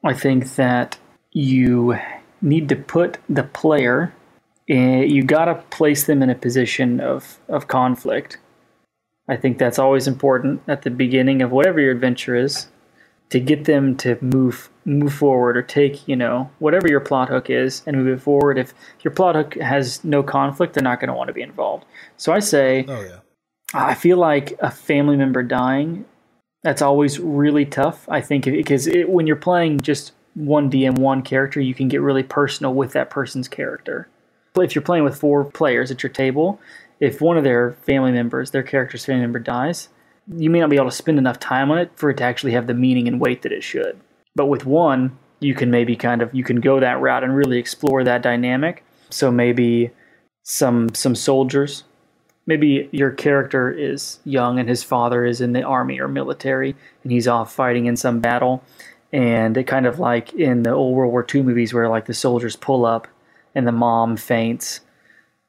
I think that you need to put the player in, you got to place them in a position of, of conflict. I think that's always important at the beginning of whatever your adventure is to get them to move move forward or take, you know, whatever your plot hook is and move it forward. If your plot hook has no conflict, they're not going to want to be involved. So I say Oh, yeah. I feel like a family member dying, that's always really tough. I think because it, when you're playing just one DM, one character, you can get really personal with that person's character. But if you're playing with four players at your table, if one of their family members, their character's family member dies, you may not be able to spend enough time on it for it to actually have the meaning and weight that it should. But with one, you can maybe kind of you can go that route and really explore that dynamic. So maybe some some soldiers maybe your character is young and his father is in the army or military and he's off fighting in some battle and it kind of like in the old world war ii movies where like the soldiers pull up and the mom faints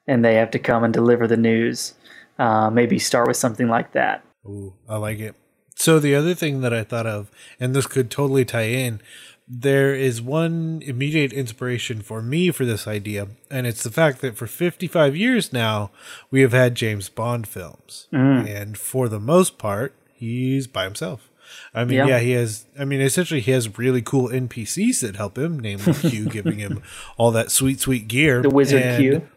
and they have to come and deliver the news uh, maybe start with something like that Ooh, I like it. So the other thing that I thought of, and this could totally tie in, there is one immediate inspiration for me for this idea, and it's the fact that for 55 years now, we have had James Bond films. Mm. And for the most part, he's by himself. I mean, Yeah. yeah. he has. I mean, essentially, he has really cool NPCs that help him, namely Q, giving him all that sweet, sweet gear. The wizard And- Q.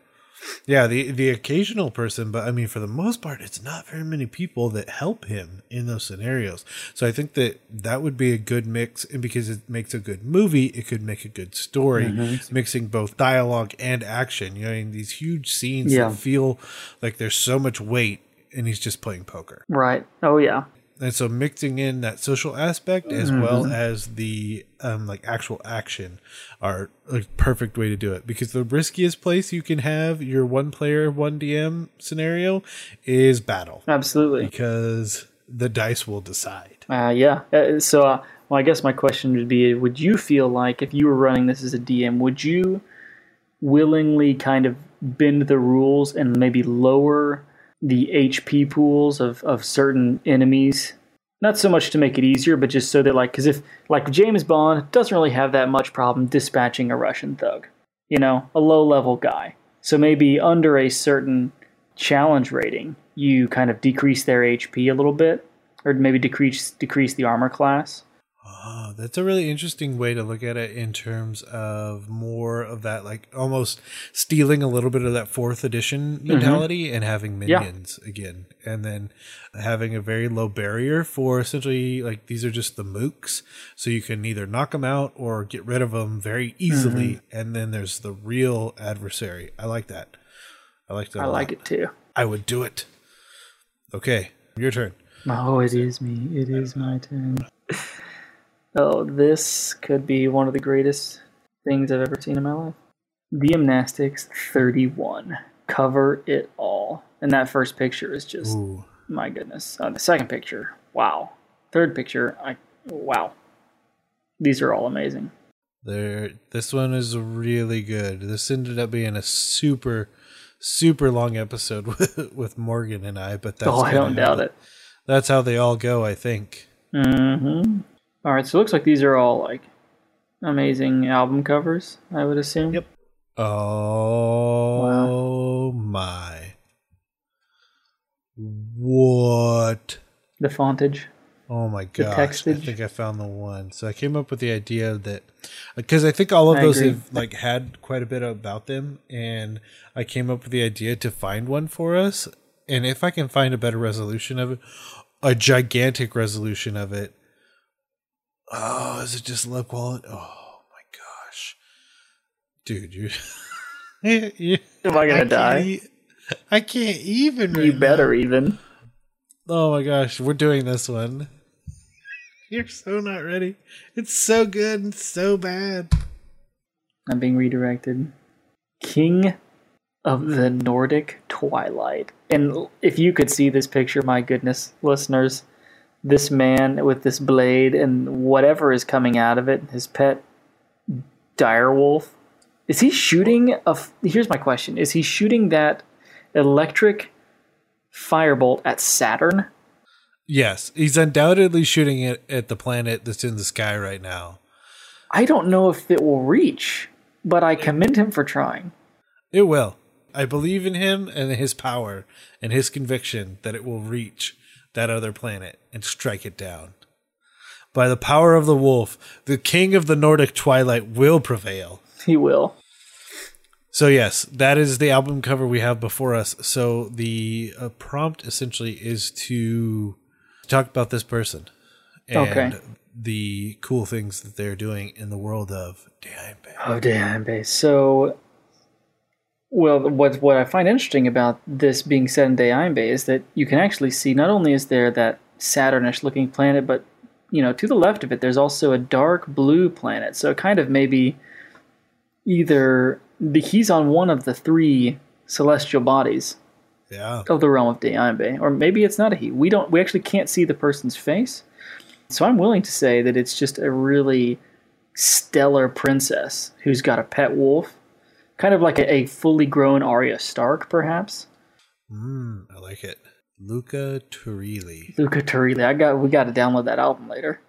Yeah, the the occasional person, but I mean, for the most part, it's not very many people that help him in those scenarios. So I think that that would be a good mix, and because it makes a good movie, it could make a good story, Mhm. mixing both dialogue and action. You know, these huge scenes Yeah. that feel like there's so much weight, and he's just playing poker. Right. Oh yeah. And so mixing in that social aspect as well Mhm. as the um, like actual action are a perfect way to do it because the riskiest place you can have your one player one DM scenario is battle Absolutely. because the dice will decide. Uh, yeah. Uh, so, uh, well, I guess my question would be: Would you feel like if you were running this as a DM, would you willingly kind of bend the rules and maybe lower the HP pools of of certain enemies? Not so much to make it easier, but just so that, like, because if like James Bond doesn't really have that much problem dispatching a Russian thug, you know, a low level guy. So maybe under a certain challenge rating, you kind of decrease their HP a little bit, or maybe decrease decrease the armor class. Oh, that's a really interesting way to look at it in terms of more of that, like almost stealing a little bit of that fourth edition mm-hmm. mentality and having Yeah. minions again. And then having a very low barrier for essentially like these are just the mooks. So you can either knock them out or get rid of them very easily. Mm-hmm. And then there's the real adversary. I like that. I like that. I like it too. I would do it. Okay, your turn. Oh, it is me. It is my turn. Oh, this could be one of the greatest things I've ever seen in my life. The DM Nastics 31. Cover it all. And that first picture is just, Ooh. my goodness. Uh, the second picture, wow. Third picture, I wow. These are all amazing. There, this one is really good. This ended up being a super, super long episode with, with Morgan and I, but that's Oh, I don't how doubt it. That's how they all go, I think. Mm-hmm. All right, so it looks like these are all like amazing album covers. I would assume. Yep. Oh my! What? The fontage. Oh my The gosh! I think I found the one. So I came up with the idea that because I think all of I those agree. have like had quite a bit about them, and I came up with the idea to find one for us. And if I can find a better resolution of it, a gigantic resolution of it. Oh, is it just low quality? Oh my gosh, dude, you. you Am I gonna can't die? e- I can't even. You better even. Oh my gosh, we're doing this one. You're so not ready. It's so good and so bad. I'm being redirected. King of the Nordic Twilight. And if you could see this picture, my goodness, listeners, this man with this blade and whatever is coming out of it, his pet direwolf, is he shooting a? f- Here's my question: Is he shooting that electric firebolt at Saturn? Yes, he's undoubtedly shooting it at the planet that's in the sky right now. I don't know if it will reach, but I commend him for trying. It will. I believe in him and his power and his conviction that it will reach that other planet and strike it down. By the power of the wolf, the king of the Nordic twilight will prevail. He will. So yes, that is the album cover we have before us. So the uh, prompt essentially is to talk about this person and Okay. the cool things that they're doing in the world of Diamond. Oh, base. So, well, what what I find interesting about this being set in Dayimbe is that you can actually see not only is there that Saturnish looking planet, but you know, to the left of it, there's also a dark blue planet. So, it kind of maybe either the, he's on one of the three celestial bodies Yeah. of the realm of Dayimbe, or maybe it's not a he. We don't. We actually can't see the person's face. So I'm willing to say that it's just a really stellar princess who's got a pet wolf, kind of like a, a fully grown Arya Stark, perhaps. Mm, I like it. Luca Turilli. Luca Turilli. I got. We got to download that album later.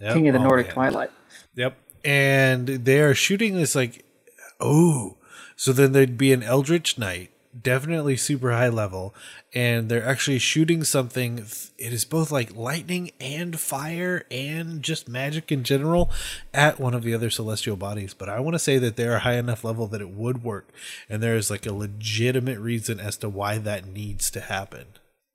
Yep. King of the Oh, Nordic man. Twilight. Yep. And they are shooting this like, oh, so then there'd be an Eldritch Knight definitely super high level, and they're actually shooting something. It is both like lightning and fire and just magic in general at one of the other celestial bodies. But I want to say that they're high enough level that it would work, and there is like a legitimate reason as to why that needs to happen.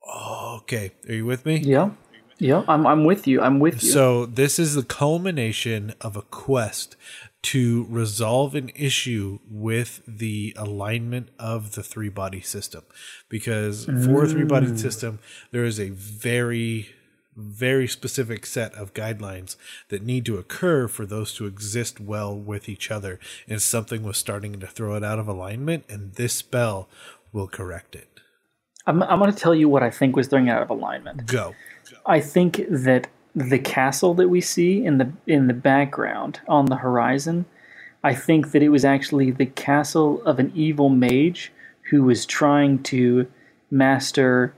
Okay, are you with me? Yeah. Yeah, I'm, I'm with you. I'm with you. So this is the culmination of a quest to resolve an issue with the alignment of the three body system. Because for a three body Mm. system, there is a very, very specific set of guidelines that need to occur for those to exist well with each other. And something was starting to throw it out of alignment, and this spell will correct it. I'm, I'm going to tell you what I think was throwing it out of alignment. Go. I think that the castle that we see in the in the background on the horizon, I think that it was actually the castle of an evil mage who was trying to master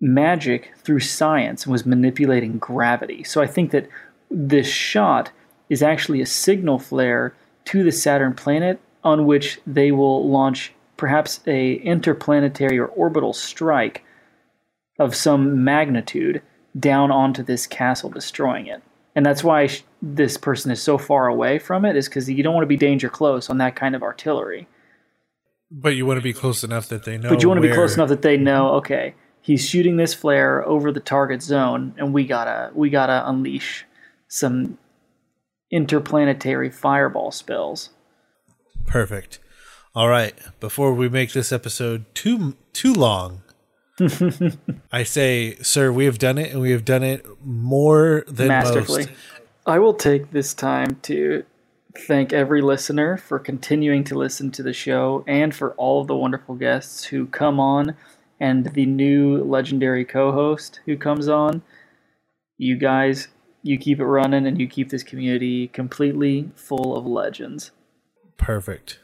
magic through science and was manipulating gravity. So I think that this shot is actually a signal flare to the Saturn planet on which they will launch perhaps a interplanetary or orbital strike of some magnitude down onto this castle, destroying it. And that's why sh- this person is so far away from it, is because you don't want to be danger close on that kind of artillery. But you want to be close enough that they know. but you want to be close enough that they know, okay, he's shooting this flare over the target zone, and we gotta we gotta unleash some interplanetary fireball spells. Perfect. All right. Before we make this episode too too long, I say, sir, we have done it, and we have done it more than masterfully. most. I will take this time to thank every listener for continuing to listen to the show and for all of the wonderful guests who come on and the new legendary co-host who comes on. You guys, you keep it running and you keep this community completely full of legends. Perfect.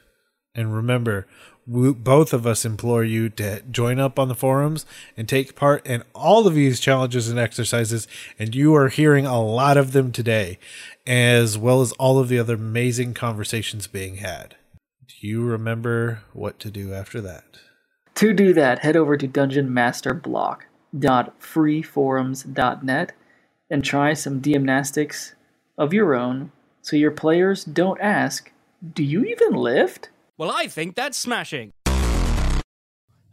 And remember, we, both of us implore you to join up on the forums and take part in all of these challenges and exercises. And you are hearing a lot of them today, as well as all of the other amazing conversations being had. Do you remember what to do after that? To do that, head over to dungeonmasterblock.freeforums.net and try some gymnastics of your own so your players don't ask, Do you even lift? Well, I think that's smashing.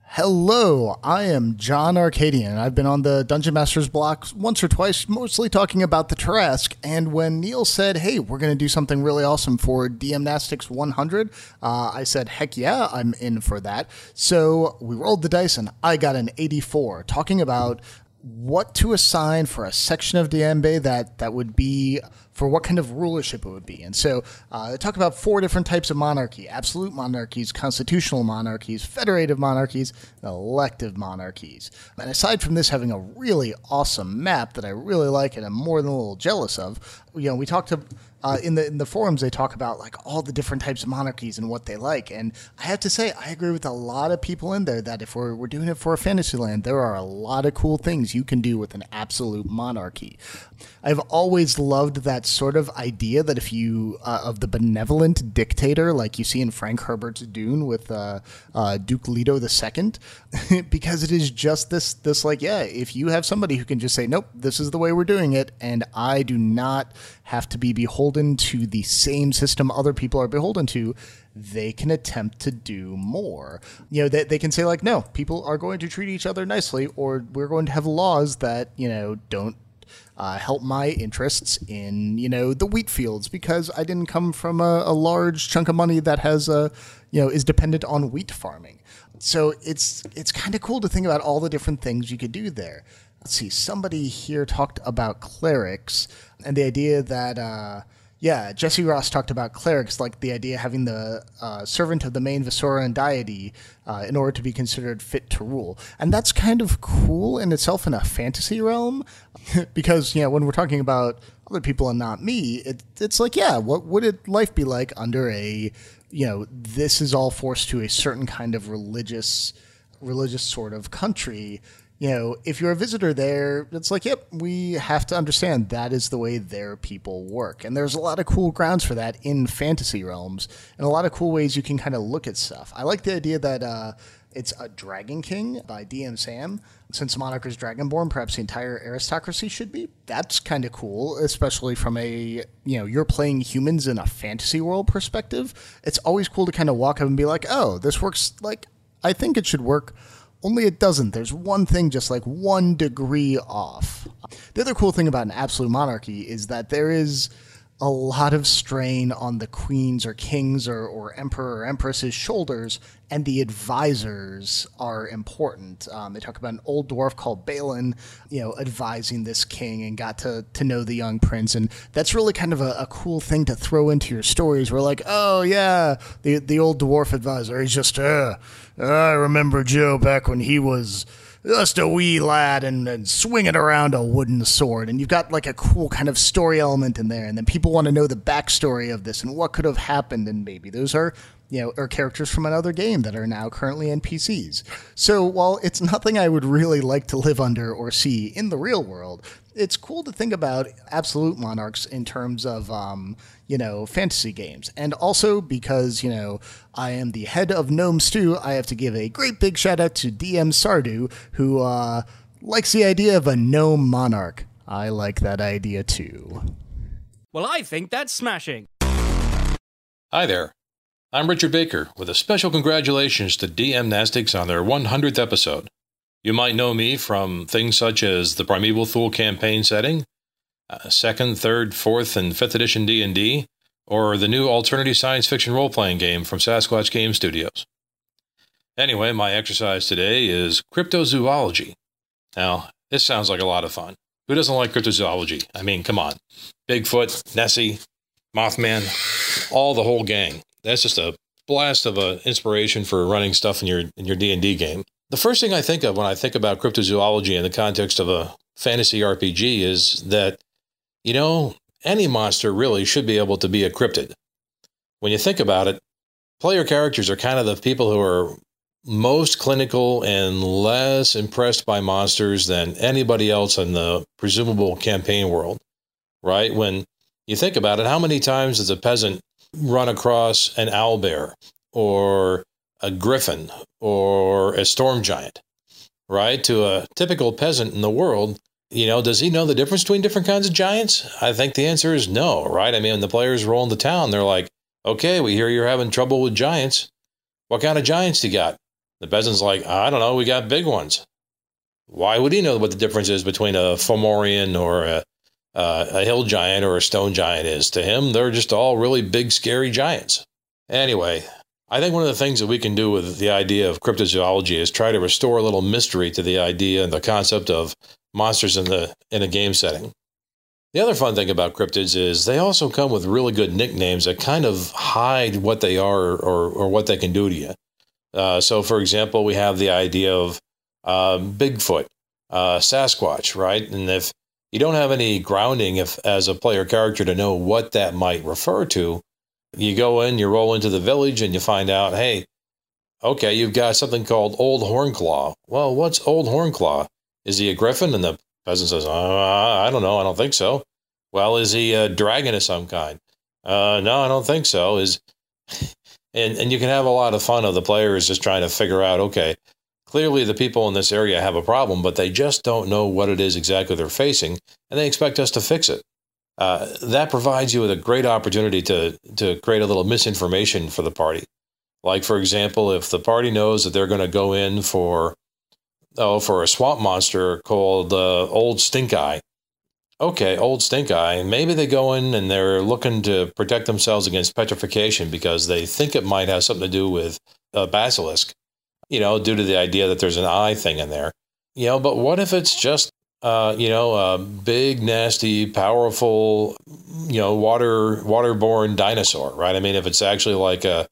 Hello, I am John Arcadian. I've been on the Dungeon Masters block once or twice, mostly talking about the Tarrasque. And when Neal said, "Hey, we're going to do something really awesome for DM Nastics 100," uh, I said, "Heck yeah, I'm in for that." So we rolled the dice, and I got an 84, talking about what to assign for a section of DM Bay that that would be for what kind of rulership it would be. And so uh, talk about four different types of monarchy: absolute monarchies, constitutional monarchies, federative monarchies, elective monarchies. And aside from this having a really awesome map that I really like and I'm more than a little jealous of, you know, we talked to. Uh, in the in the forums, they talk about like all the different types of monarchies and what they like, and I have to say I agree with a lot of people in there that if we're we're doing it for a fantasy land, there are a lot of cool things you can do with an absolute monarchy. I've always loved that sort of idea that if you uh, of the benevolent dictator like you see in Frank Herbert's Dune with uh, uh, Duke Leto II, because it is just this this like yeah, if you have somebody who can just say nope, this is the way we're doing it, and I do not have to be beholden to the same system other people are beholden to they can attempt to do more. You know, they, they can say, like, no, people are going to treat each other nicely, or we're going to have laws that, you know, don't uh, help my interests in, you know, the wheat fields because I didn't come from a, a large chunk of money that has, a, you know, is dependent on wheat farming. So it's it's kind of cool to think about all the different things you could do there. Let's see, somebody here talked about clerics and the idea that, uh, yeah, Jesse Ross talked about clerics, like the idea of having the uh, servant of the main Visoran deity uh, in order to be considered fit to rule. And that's kind of cool in itself in a fantasy realm, because, you know, when we're talking about other people and not me, it, it's like, yeah, what would it, life be like under a, you know, this is all forced to a certain kind of religious, religious sort of country you know, if you're a visitor there, it's like, yep, we have to understand that is the way their people work. And there's a lot of cool grounds for that in fantasy realms and a lot of cool ways you can kind of look at stuff. I like the idea that, uh, It's a Dragon King by DM Sam. Since Monarch is Dragonborn, perhaps the entire aristocracy should be. That's kind of cool, especially from a, you know, you're playing humans in a fantasy world perspective. It's always cool to kind of walk up and be like, oh, this works like I think it should work only it doesn't. There's one thing just like one degree off. The other cool thing about an absolute monarchy is that there is a lot of strain on the queen's or king's or, or emperor or empress's shoulders, and the advisors are important. Um, they talk about an old dwarf called Balin, you know, advising this king and got to, to know the young prince. And that's really kind of a, a cool thing to throw into your stories. We're like, oh, yeah, the, the old dwarf advisor, he's just, uh, I remember Joe back when he was just a wee lad and, and swinging around a wooden sword. And you've got like a cool kind of story element in there. And then people want to know the backstory of this and what could have happened. And maybe those are, you know, are characters from another game that are now currently NPCs. So while it's nothing I would really like to live under or see in the real world, it's cool to think about absolute monarchs in terms of um, you know fantasy games and also because you know i am the head of gnome stew i have to give a great big shout out to dm sardu who uh, likes the idea of a gnome monarch i like that idea too Well, I think that's smashing. Hi there. I'm Richard Baker with a special congratulations to DM Nastics on their 100th episode. You might know me from things such as the Primeval Thule campaign setting, uh, second, third, fourth, and fifth edition D&D, or the new alternative science fiction role-playing game from Sasquatch Game Studios. Anyway, my exercise today is cryptozoology. Now, this sounds like a lot of fun. Who doesn't like cryptozoology? I mean, come on. Bigfoot, Nessie, Mothman, all the whole gang. That's just a blast of a inspiration for running stuff in your in your D&D game. The first thing I think of when I think about cryptozoology in the context of a fantasy RPG is that you know, any monster really should be able to be a cryptid. When you think about it, player characters are kind of the people who are most clinical and less impressed by monsters than anybody else in the presumable campaign world, right? When you think about it, how many times does a peasant run across an owlbear or a griffin or a storm giant, right? To a typical peasant in the world, you know, does he know the difference between different kinds of giants? I think the answer is no, right? I mean, when the players roll into town, they're like, okay, we hear you're having trouble with giants. What kind of giants do you got? The peasant's like, I don't know, we got big ones. Why would he know what the difference is between a Fomorian or a, uh, a hill giant or a stone giant is? To him, they're just all really big, scary giants. Anyway, I think one of the things that we can do with the idea of cryptozoology is try to restore a little mystery to the idea and the concept of monsters in the in a game setting. The other fun thing about cryptids is they also come with really good nicknames that kind of hide what they are or, or what they can do to you. Uh, so, for example, we have the idea of uh, Bigfoot, uh, Sasquatch, right? And if you don't have any grounding if, as a player character to know what that might refer to, you go in, you roll into the village, and you find out, hey, okay, you've got something called Old Hornclaw. Well, what's Old Hornclaw? Is he a griffin? And the peasant says, uh, I don't know. I don't think so. Well, is he a dragon of some kind? Uh, no, I don't think so. Is and and you can have a lot of fun of the players just trying to figure out. Okay, clearly the people in this area have a problem, but they just don't know what it is exactly they're facing, and they expect us to fix it. Uh, that provides you with a great opportunity to to create a little misinformation for the party. Like for example, if the party knows that they're going to go in for oh, for a swamp monster called uh, Old Stink Eye. Okay, Old Stink Eye. Maybe they go in and they're looking to protect themselves against petrification because they think it might have something to do with a basilisk, you know, due to the idea that there's an eye thing in there. You know, but what if it's just, uh, you know, a big, nasty, powerful, you know, water waterborne dinosaur, right? I mean, if it's actually like a,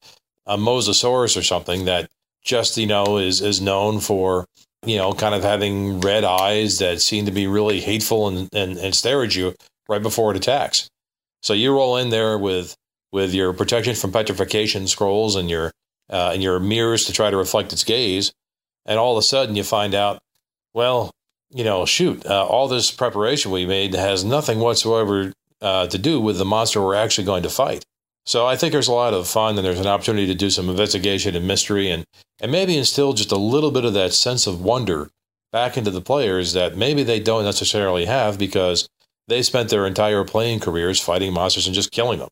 a mosasaurus or something that just, you know, is is known for you know, kind of having red eyes that seem to be really hateful and, and, and stare at you right before it attacks. So you roll in there with with your protection from petrification scrolls and your uh, and your mirrors to try to reflect its gaze, and all of a sudden you find out, well, you know, shoot, uh, all this preparation we made has nothing whatsoever uh, to do with the monster we're actually going to fight. So I think there's a lot of fun and there's an opportunity to do some investigation and mystery and, and maybe instill just a little bit of that sense of wonder back into the players that maybe they don't necessarily have because they spent their entire playing careers fighting monsters and just killing them.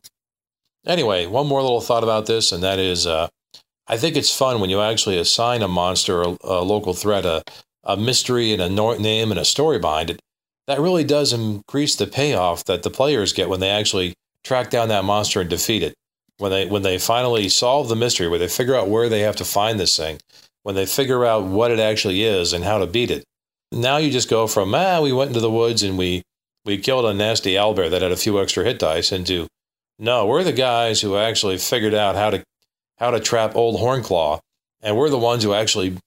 Anyway, one more little thought about this, and that is uh, I think it's fun when you actually assign a monster, a, a local threat, a, a mystery, and a name and a story behind it. That really does increase the payoff that the players get when they actually track down that monster and defeat it. When they when they finally solve the mystery, where they figure out where they have to find this thing, when they figure out what it actually is and how to beat it. Now you just go from ah, we went into the woods and we we killed a nasty owlbear that had a few extra hit dice into no, we're the guys who actually figured out how to how to trap old Hornclaw, and we're the ones who actually,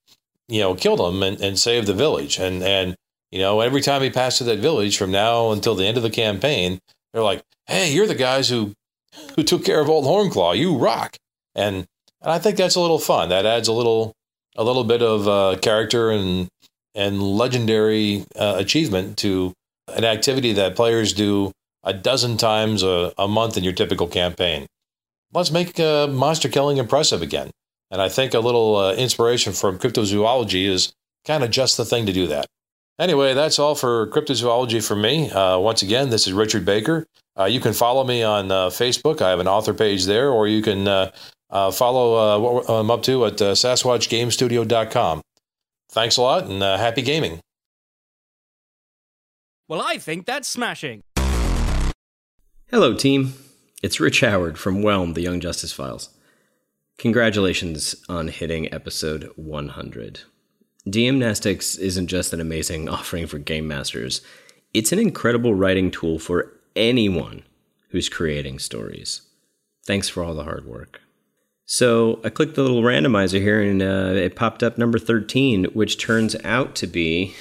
you know, killed him and, and saved the village. And and you know, every time he passed through that village from now until the end of the campaign, they're like, "Hey, you're the guys who who took care of old Hornclaw. You rock!" And, and I think that's a little fun. That adds a little a little bit of uh, character and and legendary uh, achievement to an activity that players do a dozen times a, a month in your typical campaign. Let's make uh, monster killing impressive again. And I think a little uh, inspiration from cryptozoology is kind of just the thing to do that. Anyway, that's all for cryptozoology for me. Uh, once again, this is Richard Baker. Uh, you can follow me on uh, Facebook. I have an author page there, or you can uh, uh, follow uh, what I'm up to at uh, SasquatchGameStudio.com. Thanks a lot and uh, happy gaming. Well, I think that's smashing. Hello, team. It's Rich Howard from Whelm, the Young Justice Files. Congratulations on hitting episode 100. DMnastics isn't just an amazing offering for game masters, it's an incredible writing tool for anyone who's creating stories. Thanks for all the hard work. So I clicked the little randomizer here and uh, it popped up number 13, which turns out to be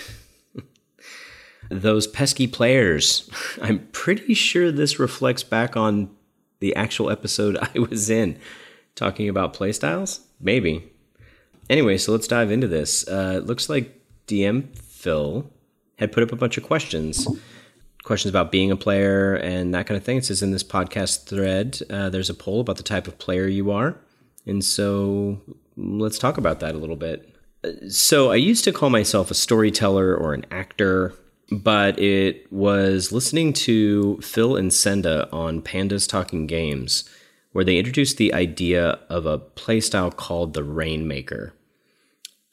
those pesky players. I'm pretty sure this reflects back on the actual episode I was in talking about playstyles. Maybe. Anyway, so let's dive into this. Uh, it looks like DM Phil had put up a bunch of questions. Questions about being a player and that kind of thing. It says in this podcast thread, uh, there's a poll about the type of player you are. And so let's talk about that a little bit. So I used to call myself a storyteller or an actor but it was listening to Phil and Senda on Pandas Talking Games, where they introduced the idea of a playstyle called the Rainmaker.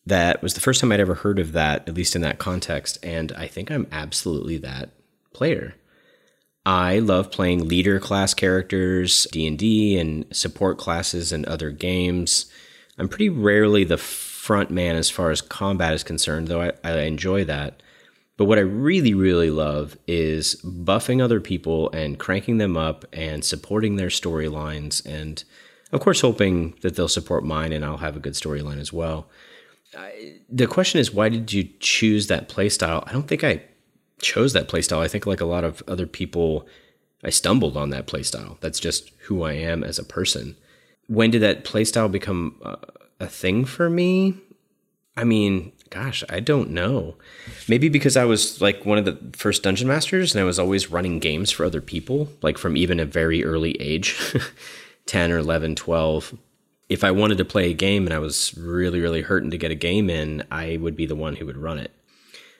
That was the first time I'd ever heard of that, at least in that context, and I think I'm absolutely that player. I love playing leader class characters, D&D and support classes and other games. I'm pretty rarely the front man as far as combat is concerned, though I, I enjoy that. But what I really, really love is buffing other people and cranking them up and supporting their storylines. And of course, hoping that they'll support mine and I'll have a good storyline as well. I, the question is, why did you choose that playstyle? I don't think I chose that playstyle. I think, like a lot of other people, I stumbled on that playstyle. That's just who I am as a person. When did that playstyle become a, a thing for me? I mean, gosh, I don't know. Maybe because I was like one of the first dungeon masters and I was always running games for other people, like from even a very early age 10 or 11, 12. If I wanted to play a game and I was really, really hurting to get a game in, I would be the one who would run it.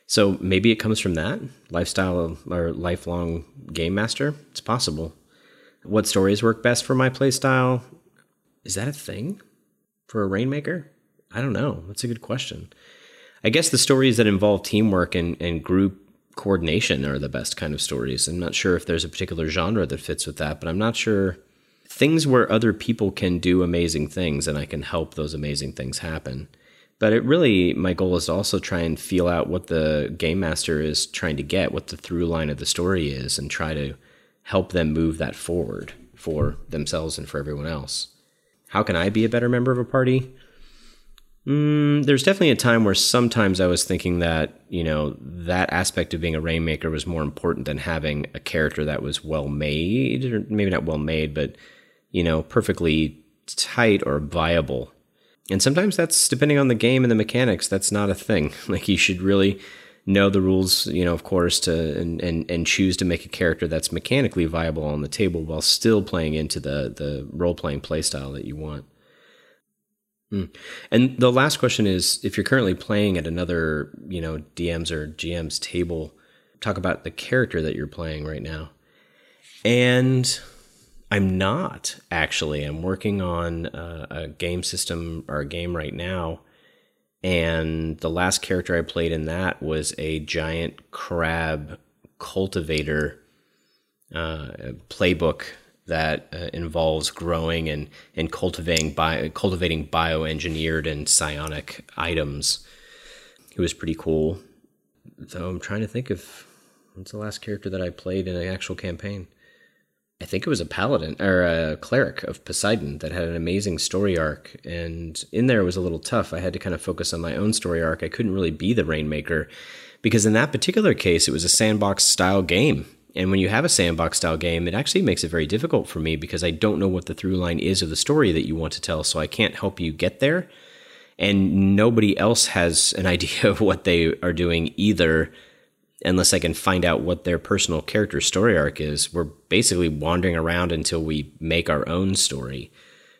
So maybe it comes from that lifestyle or lifelong game master. It's possible. What stories work best for my playstyle? Is that a thing for a Rainmaker? I don't know. That's a good question. I guess the stories that involve teamwork and, and group coordination are the best kind of stories. I'm not sure if there's a particular genre that fits with that, but I'm not sure things where other people can do amazing things and I can help those amazing things happen. But it really, my goal is to also try and feel out what the game master is trying to get, what the through line of the story is, and try to help them move that forward for themselves and for everyone else. How can I be a better member of a party? Mm, there's definitely a time where sometimes I was thinking that, you know, that aspect of being a rainmaker was more important than having a character that was well made, or maybe not well made, but, you know, perfectly tight or viable. And sometimes that's depending on the game and the mechanics, that's not a thing. Like you should really know the rules, you know, of course, to and, and and choose to make a character that's mechanically viable on the table while still playing into the the role playing playstyle that you want. Mm. And the last question is if you're currently playing at another, you know, DM's or GM's table, talk about the character that you're playing right now. And I'm not actually. I'm working on a, a game system or a game right now. And the last character I played in that was a giant crab cultivator uh, playbook that uh, involves growing and, and cultivating bio, cultivating bioengineered and psionic items. It was pretty cool. So I'm trying to think of what's the last character that I played in an actual campaign. I think it was a paladin or a cleric of Poseidon that had an amazing story arc, and in there it was a little tough. I had to kind of focus on my own story arc. I couldn't really be the rainmaker because in that particular case, it was a sandbox style game. And when you have a sandbox style game, it actually makes it very difficult for me because I don't know what the through line is of the story that you want to tell, so I can't help you get there. And nobody else has an idea of what they are doing either unless I can find out what their personal character story arc is. We're basically wandering around until we make our own story.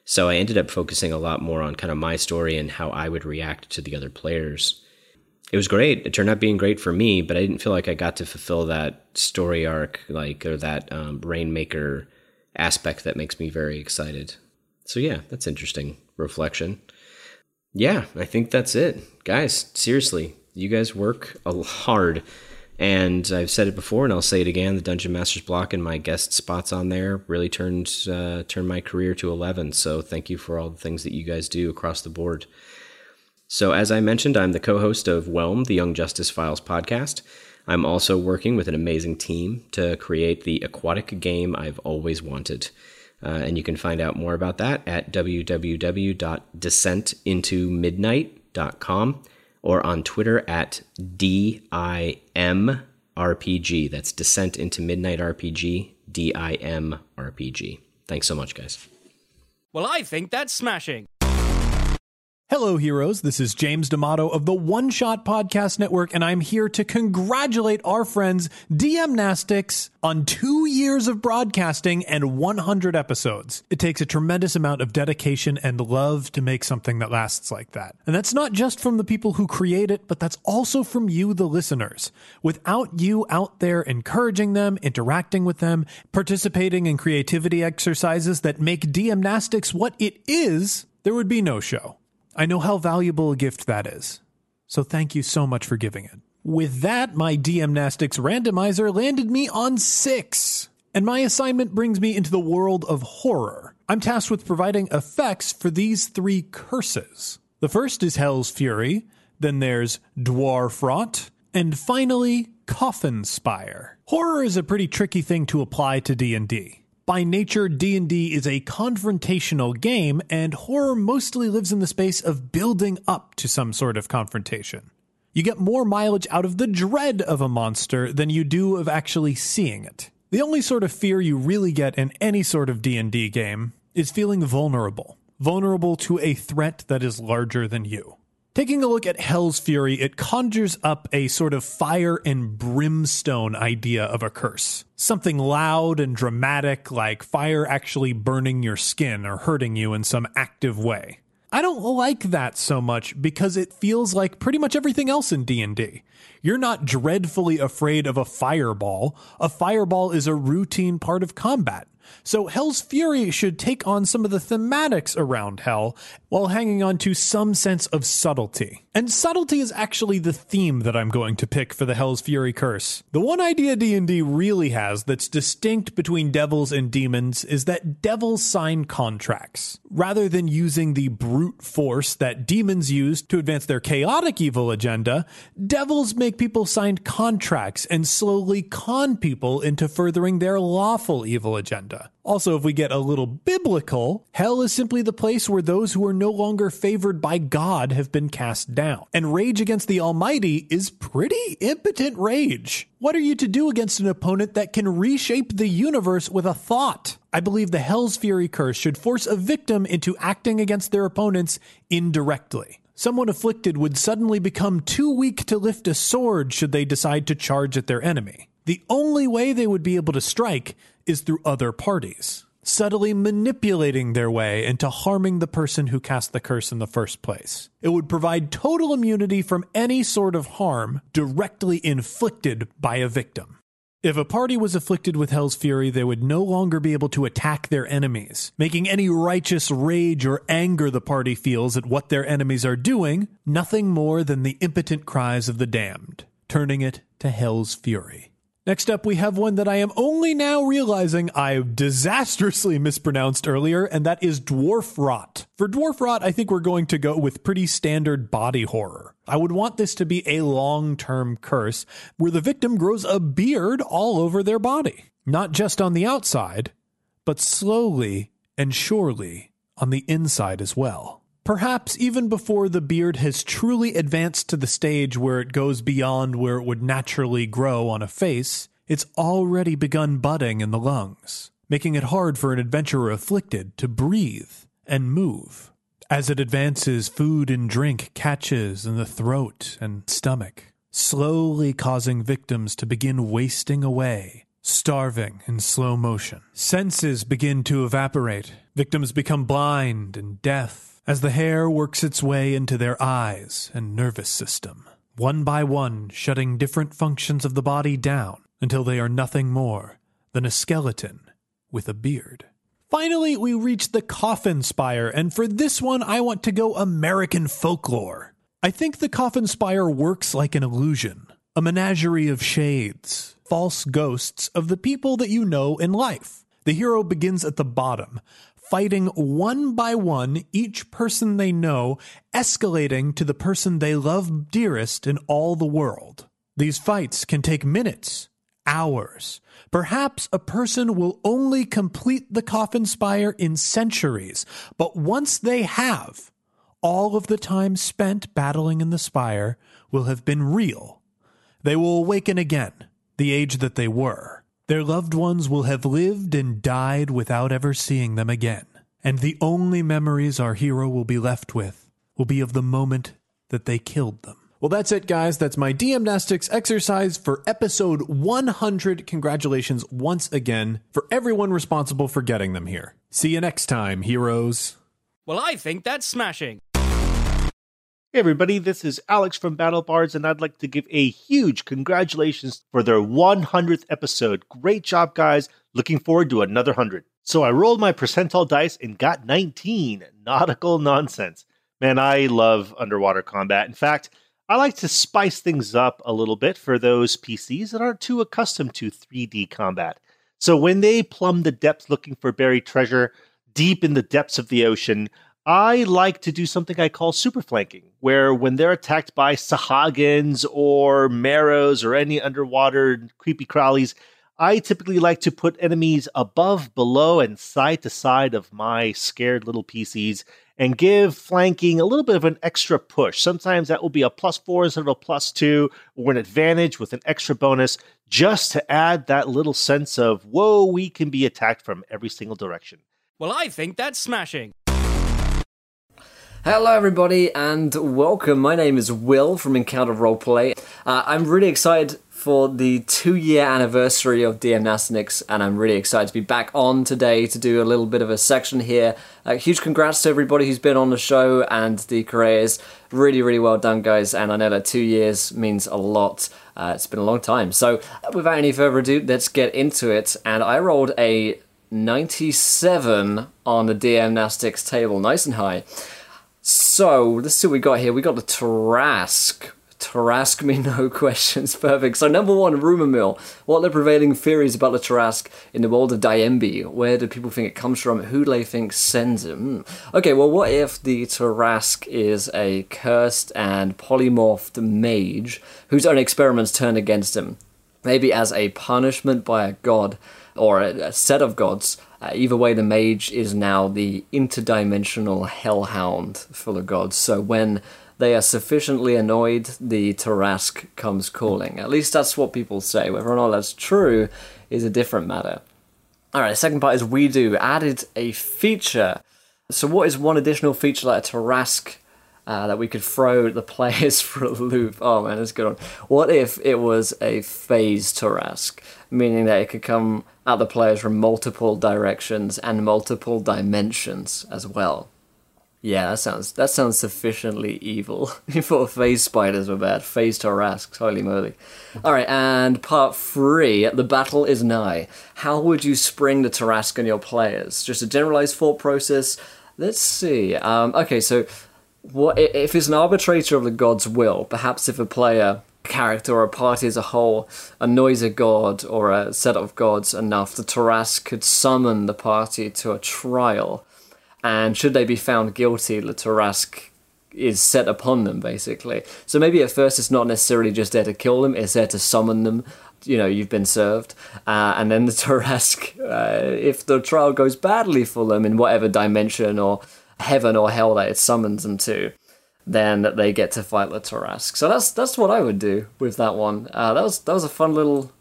So I ended up focusing a lot more on kind of my story and how I would react to the other players it was great. It turned out being great for me, but I didn't feel like I got to fulfill that story arc, like or that um, rainmaker aspect that makes me very excited. So yeah, that's interesting reflection. Yeah, I think that's it, guys. Seriously, you guys work hard, and I've said it before, and I'll say it again. The Dungeon Masters block and my guest spots on there really turned uh, turned my career to eleven. So thank you for all the things that you guys do across the board. So, as I mentioned, I'm the co host of Whelm, the Young Justice Files podcast. I'm also working with an amazing team to create the aquatic game I've always wanted. Uh, and you can find out more about that at www.descentintomidnight.com or on Twitter at DIMRPG. That's Descent into Midnight RPG, DIMRPG. Thanks so much, guys. Well, I think that's smashing. Hello, heroes. This is James D'Amato of the One Shot Podcast Network, and I'm here to congratulate our friends DMnastics on two years of broadcasting and 100 episodes. It takes a tremendous amount of dedication and love to make something that lasts like that. And that's not just from the people who create it, but that's also from you, the listeners. Without you out there encouraging them, interacting with them, participating in creativity exercises that make DMnastics what it is, there would be no show. I know how valuable a gift that is. So thank you so much for giving it. With that, my DMnastics randomizer landed me on six. And my assignment brings me into the world of horror. I'm tasked with providing effects for these three curses. The first is Hell's Fury, then there's Dwarfrot, and finally Coffin Spire. Horror is a pretty tricky thing to apply to D&D. By nature, D&D is a confrontational game and horror mostly lives in the space of building up to some sort of confrontation. You get more mileage out of the dread of a monster than you do of actually seeing it. The only sort of fear you really get in any sort of D&D game is feeling vulnerable. Vulnerable to a threat that is larger than you. Taking a look at Hell's Fury, it conjures up a sort of fire and brimstone idea of a curse. Something loud and dramatic, like fire actually burning your skin or hurting you in some active way. I don't like that so much because it feels like pretty much everything else in D&D. You're not dreadfully afraid of a fireball. A fireball is a routine part of combat. So Hell's Fury should take on some of the thematics around Hell while hanging on to some sense of subtlety. And subtlety is actually the theme that I'm going to pick for the Hell's Fury curse. The one idea D&D really has that's distinct between devils and demons is that devils sign contracts. Rather than using the brute force that demons use to advance their chaotic evil agenda, devils make people sign contracts and slowly con people into furthering their lawful evil agenda. Also, if we get a little biblical, hell is simply the place where those who are no longer favored by God have been cast down. And rage against the Almighty is pretty impotent rage. What are you to do against an opponent that can reshape the universe with a thought? I believe the Hell's Fury curse should force a victim into acting against their opponents indirectly. Someone afflicted would suddenly become too weak to lift a sword should they decide to charge at their enemy. The only way they would be able to strike is through other parties, subtly manipulating their way into harming the person who cast the curse in the first place. It would provide total immunity from any sort of harm directly inflicted by a victim. If a party was afflicted with Hell's Fury, they would no longer be able to attack their enemies, making any righteous rage or anger the party feels at what their enemies are doing nothing more than the impotent cries of the damned, turning it to Hell's Fury. Next up, we have one that I am only now realizing I disastrously mispronounced earlier, and that is Dwarf Rot. For Dwarf Rot, I think we're going to go with pretty standard body horror. I would want this to be a long term curse where the victim grows a beard all over their body, not just on the outside, but slowly and surely on the inside as well. Perhaps even before the beard has truly advanced to the stage where it goes beyond where it would naturally grow on a face, it's already begun budding in the lungs, making it hard for an adventurer afflicted to breathe and move. As it advances, food and drink catches in the throat and stomach, slowly causing victims to begin wasting away, starving in slow motion. Senses begin to evaporate. Victims become blind and deaf as the hair works its way into their eyes and nervous system, one by one shutting different functions of the body down until they are nothing more than a skeleton with a beard. Finally, we reach the coffin spire, and for this one, I want to go American folklore. I think the coffin spire works like an illusion, a menagerie of shades, false ghosts of the people that you know in life. The hero begins at the bottom, fighting one by one each person they know, escalating to the person they love dearest in all the world. These fights can take minutes, hours. Perhaps a person will only complete the coffin spire in centuries, but once they have, all of the time spent battling in the spire will have been real. They will awaken again, the age that they were. Their loved ones will have lived and died without ever seeing them again. And the only memories our hero will be left with will be of the moment that they killed them. Well, that's it, guys. That's my DMnastics exercise for episode 100. Congratulations once again for everyone responsible for getting them here. See you next time, heroes. Well, I think that's smashing. Hey everybody, this is Alex from Battle Bards, and I'd like to give a huge congratulations for their 100th episode. Great job, guys. Looking forward to another 100. So I rolled my percentile dice and got 19. Nautical nonsense. Man, I love underwater combat. In fact, I like to spice things up a little bit for those PCs that aren't too accustomed to 3D combat. So when they plumb the depths looking for buried treasure deep in the depths of the ocean, I like to do something I call super flanking, where when they're attacked by Sahuagins or Merrows or any underwater creepy crawlies, I typically like to put enemies above, below, and side to side of my scared little PCs and give flanking a little bit of an extra push. Sometimes that will be a plus four instead of a plus two, or an advantage with an extra bonus, just to add that little sense of, whoa, we can be attacked from every single direction. Well, I think that's smashing. Hello, everybody, and welcome. My name is Will from Encounter Roleplay. Uh, I'm really excited for the two year anniversary of DM DMnastics, and I'm really excited to be back on today to do a little bit of a section here. Uh, huge congrats to everybody who's been on the show and the careers. Really, really well done, guys, and I know that two years means a lot. Uh, it's been a long time. So, without any further ado, let's get into it. And I rolled a 97 on the DMnastics table, nice and high. So, let's see what we got here. We got the Tarrasque. Tarrasque me no questions. Perfect. So, number one, rumor mill. What are the prevailing theories about the Tarrasque in the world of Diemby? Where do people think it comes from? Who do they think sends? Hmm. Okay, well, what if the Tarrasque is a cursed and polymorphed mage whose own experiments turn against him? Maybe as a punishment by a god or a set of gods. Uh, either way, the mage is now the interdimensional hellhound full of gods. So when they are sufficiently annoyed, the Tarrasque comes calling. At least that's what people say. Whether or not that's true is a different matter. Alright, the second part is we do added a feature. So, what is one additional feature that a Tarrasque uh, that we could throw the players for a loop. Oh man, that's good one. What if it was a phase Tarrasque, meaning that it could come at the players from multiple directions and multiple dimensions as well? Yeah, that sounds that sounds sufficiently evil. you thought phase spiders were bad. Phase Tarrasques, holy moly. Alright, and part three, the battle is nigh. How would you spring the Tarrasque on your players? Just a generalized thought process. Let's see. Um, okay, so what if it's an arbitrator of the god's will? Perhaps if a player character or a party as a whole annoys a god or a set of gods enough, the Tarrasque could summon the party to a trial and should they be found guilty, the Tarrasque is set upon them basically. So maybe at first it's not necessarily just there to kill them; it's there to summon them. You know, you've been served, uh, and then the Tarrasque, uh, if the trial goes badly for them in whatever dimension or heaven or hell that it summons them to, then that they get to fight the Tarrasque. So that's that's what I would do with that one. Uh, that was that was a fun little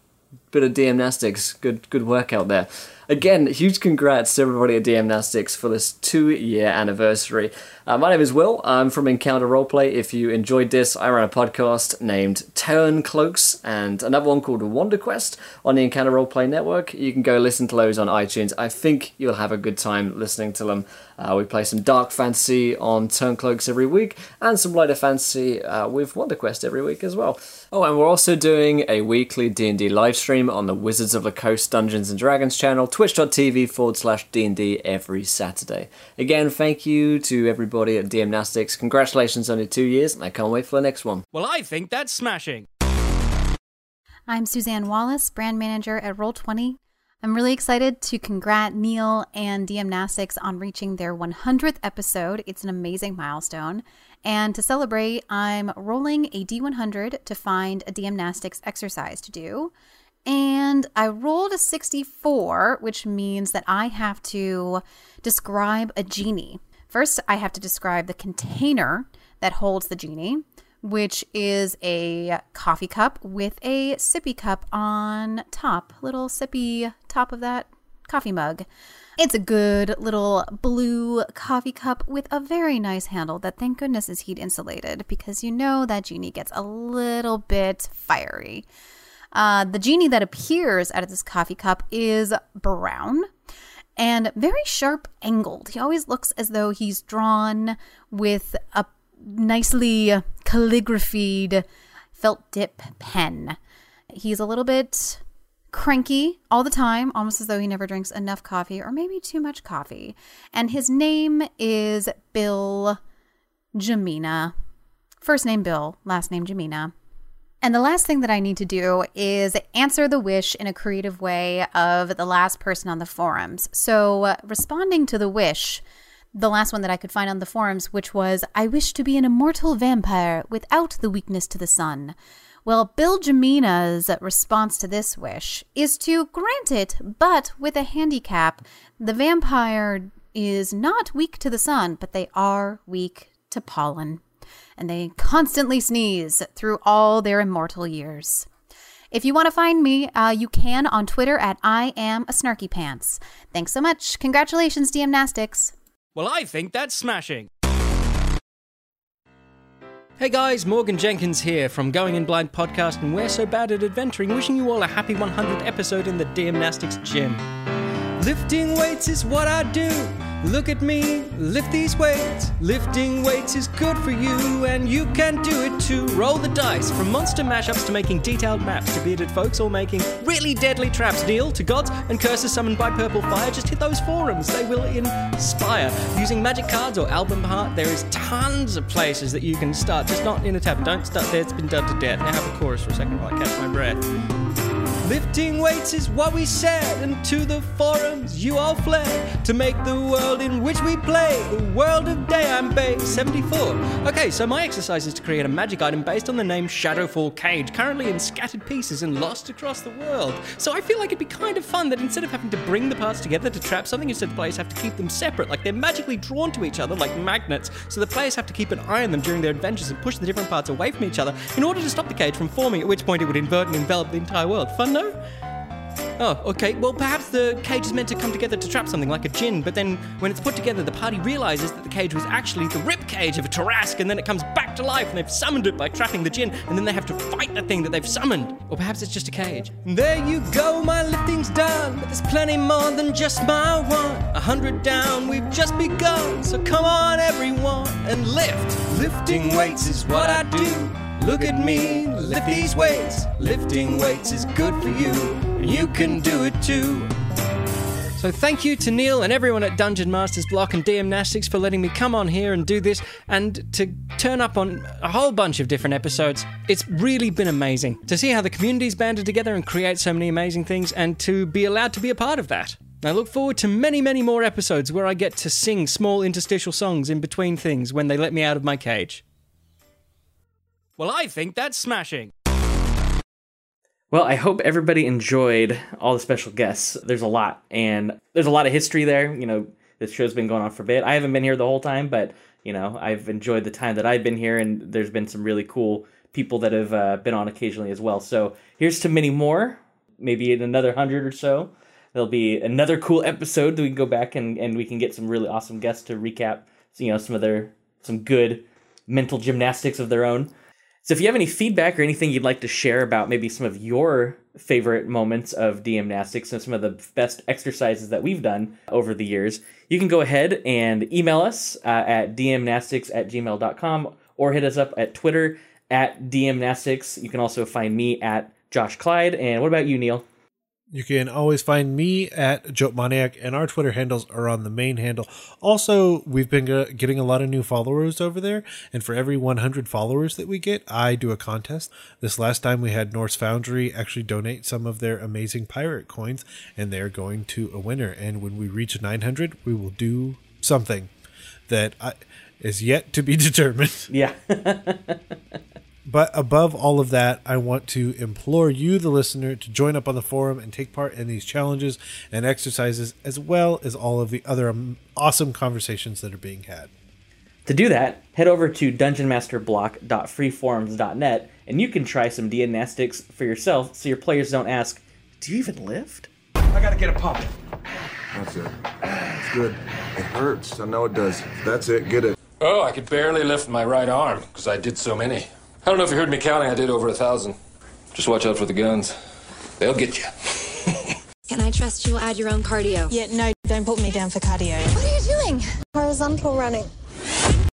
bit of DMnastics. Good good work out there. Again, huge congrats to everybody at DMnastics for this two year anniversary. Uh, my name is Will. I'm from Encounter Roleplay. If you enjoyed this, I run a podcast named Turn Cloaks and another one called Wonder Quest on the Encounter Roleplay Network. You can go listen to those on iTunes. I think you'll have a good time listening to them. Uh, we play some dark fantasy on Turn Cloaks every week and some lighter fantasy uh, with Wonder Quest every week as well. Oh, and we're also doing a weekly D&D live stream on the Wizards of the Coast Dungeons and Dragons channel, twitch.tv forward slash D&D every Saturday. Again, thank you to everybody at DMnastics. Congratulations on your two years, and I can't wait for the next one. Well, I think that's smashing. I'm Suzanne Wallace, brand manager at Roll20. I'm really excited to congrat Neal and DMnastics on reaching their 100th episode. It's an amazing milestone. And to celebrate, I'm rolling a D100 to find a DMnastics exercise to do. And I rolled a 64, which means that I have to describe a genie. First, I have to describe the container that holds the genie, which is a coffee cup with a sippy cup on top, little sippy top of that coffee mug. It's a good little blue coffee cup with a very nice handle that, thank goodness, is heat insulated because you know that genie gets a little bit fiery. Uh, the genie that appears out of this coffee cup is brown and very sharp angled. He always looks as though he's drawn with a nicely calligraphied felt dip pen. He's a little bit cranky all the time, almost as though he never drinks enough coffee or maybe too much coffee. And his name is Bill Jamina. First name Bill, last name Jamina. And the last thing that I need to do is answer the wish in a creative way of the last person on the forums. So, uh, responding to the wish, the last one that I could find on the forums, which was, I wish to be an immortal vampire without the weakness to the sun. Well, Bill Jamina's response to this wish is to grant it, but with a handicap. The vampire is not weak to the sun, but they are weak to pollen and they constantly sneeze through all their immortal years. If you want to find me, uh, you can on Twitter at I am a snarky pants. Thanks so much. Congratulations, DMnastics. Well, I think that's smashing. Hey guys, Morgan Jenkins here from Going in Blind podcast and We're So Bad at Adventuring, wishing you all a happy 100th episode in the DMnastics gym. Lifting weights is what I do. Look at me, lift these weights. Lifting weights is good for you, and you can do it too. Roll the dice from monster mashups to making detailed maps to bearded folks or making really deadly traps. Deal to gods and curses summoned by purple fire. Just hit those forums, they will inspire. Using magic cards or album art, there is tons of places that you can start, just not in a tavern. Don't start there, it's been done to death. Now have a chorus for a second while I catch my breath. Lifting weights is what we said, and to the forums you all fled to make the world in which we play the world of day. I'm Bay 74. Okay, so my exercise is to create a magic item based on the name Shadowfall Cage, currently in scattered pieces and lost across the world. So I feel like it'd be kind of fun that instead of having to bring the parts together to trap something, instead the players have to keep them separate, like they're magically drawn to each other like magnets. So the players have to keep an eye on them during their adventures and push the different parts away from each other in order to stop the cage from forming, at which point it would invert and envelop the entire world. Fun no? Oh, okay. Well, perhaps the cage is meant to come together to trap something like a djinn, but then when it's put together, the party realizes that the cage was actually the rib cage of a Tarrasque, and then it comes back to life, and they've summoned it by trapping the djinn, and then they have to fight the thing that they've summoned. Or perhaps it's just a cage. There you go, my lifting's done, but there's plenty more than just my one. A hundred down, we've just begun, so come on, everyone, and lift. Lifting weights is what I do. Look at me, lift these weights. Lifting weights is good for you. You can do it too. So thank you to Neal and everyone at Dungeon Masters Block and DM Nastics for letting me come on here and do this and to turn up on a whole bunch of different episodes. It's really been amazing to see how the community's banded together and create so many amazing things and to be allowed to be a part of that. I look forward to many, many more episodes where I get to sing small interstitial songs in between things when they let me out of my cage. Well, I think that's smashing. Well, I hope everybody enjoyed all the special guests. There's a lot, and there's a lot of history there. You know, this show's been going on for a bit. I haven't been here the whole time, but you know, I've enjoyed the time that I've been here, and there's been some really cool people that have uh, been on occasionally as well. So here's to many more. Maybe in another hundred or so, there'll be another cool episode that we can go back and, and we can get some really awesome guests to recap. You know, some of their some good mental gymnastics of their own. So if you have any feedback or anything you'd like to share about maybe some of your favorite moments of DM Nastics and some of the best exercises that we've done over the years, you can go ahead and email us uh, at dmnastics at gmail.com or hit us up at Twitter at dmnastics. You can also find me at Josh Clyde. And what about you, Neal? You can always find me at Joatmoniac, and our Twitter handles are on the main handle. Also, we've been getting a lot of new followers over there, and for every 100 followers that we get, I do a contest. This last time we had Norse Foundry actually donate some of their amazing pirate coins, and they're going to a winner. And when we reach 900, we will do something that I, is yet to be determined. Yeah. But above all of that, I want to implore you, the listener, to join up on the forum and take part in these challenges and exercises, as well as all of the other awesome conversations that are being had. To do that, head over to dungeonmasterblock.freeforums.net and you can try some DMnastics for yourself so your players don't ask, Do you even lift? I gotta get a pump. That's it. It's good. It hurts. I know it does. That's it. Get it. Oh, I could barely lift my right arm because I did so many. I don't know if you heard me counting. I did over a thousand. Just watch out for the guns. They'll get you. Can I trust you will add your own cardio? Yeah, no, don't put me down for cardio. What are you doing? Horizontal running.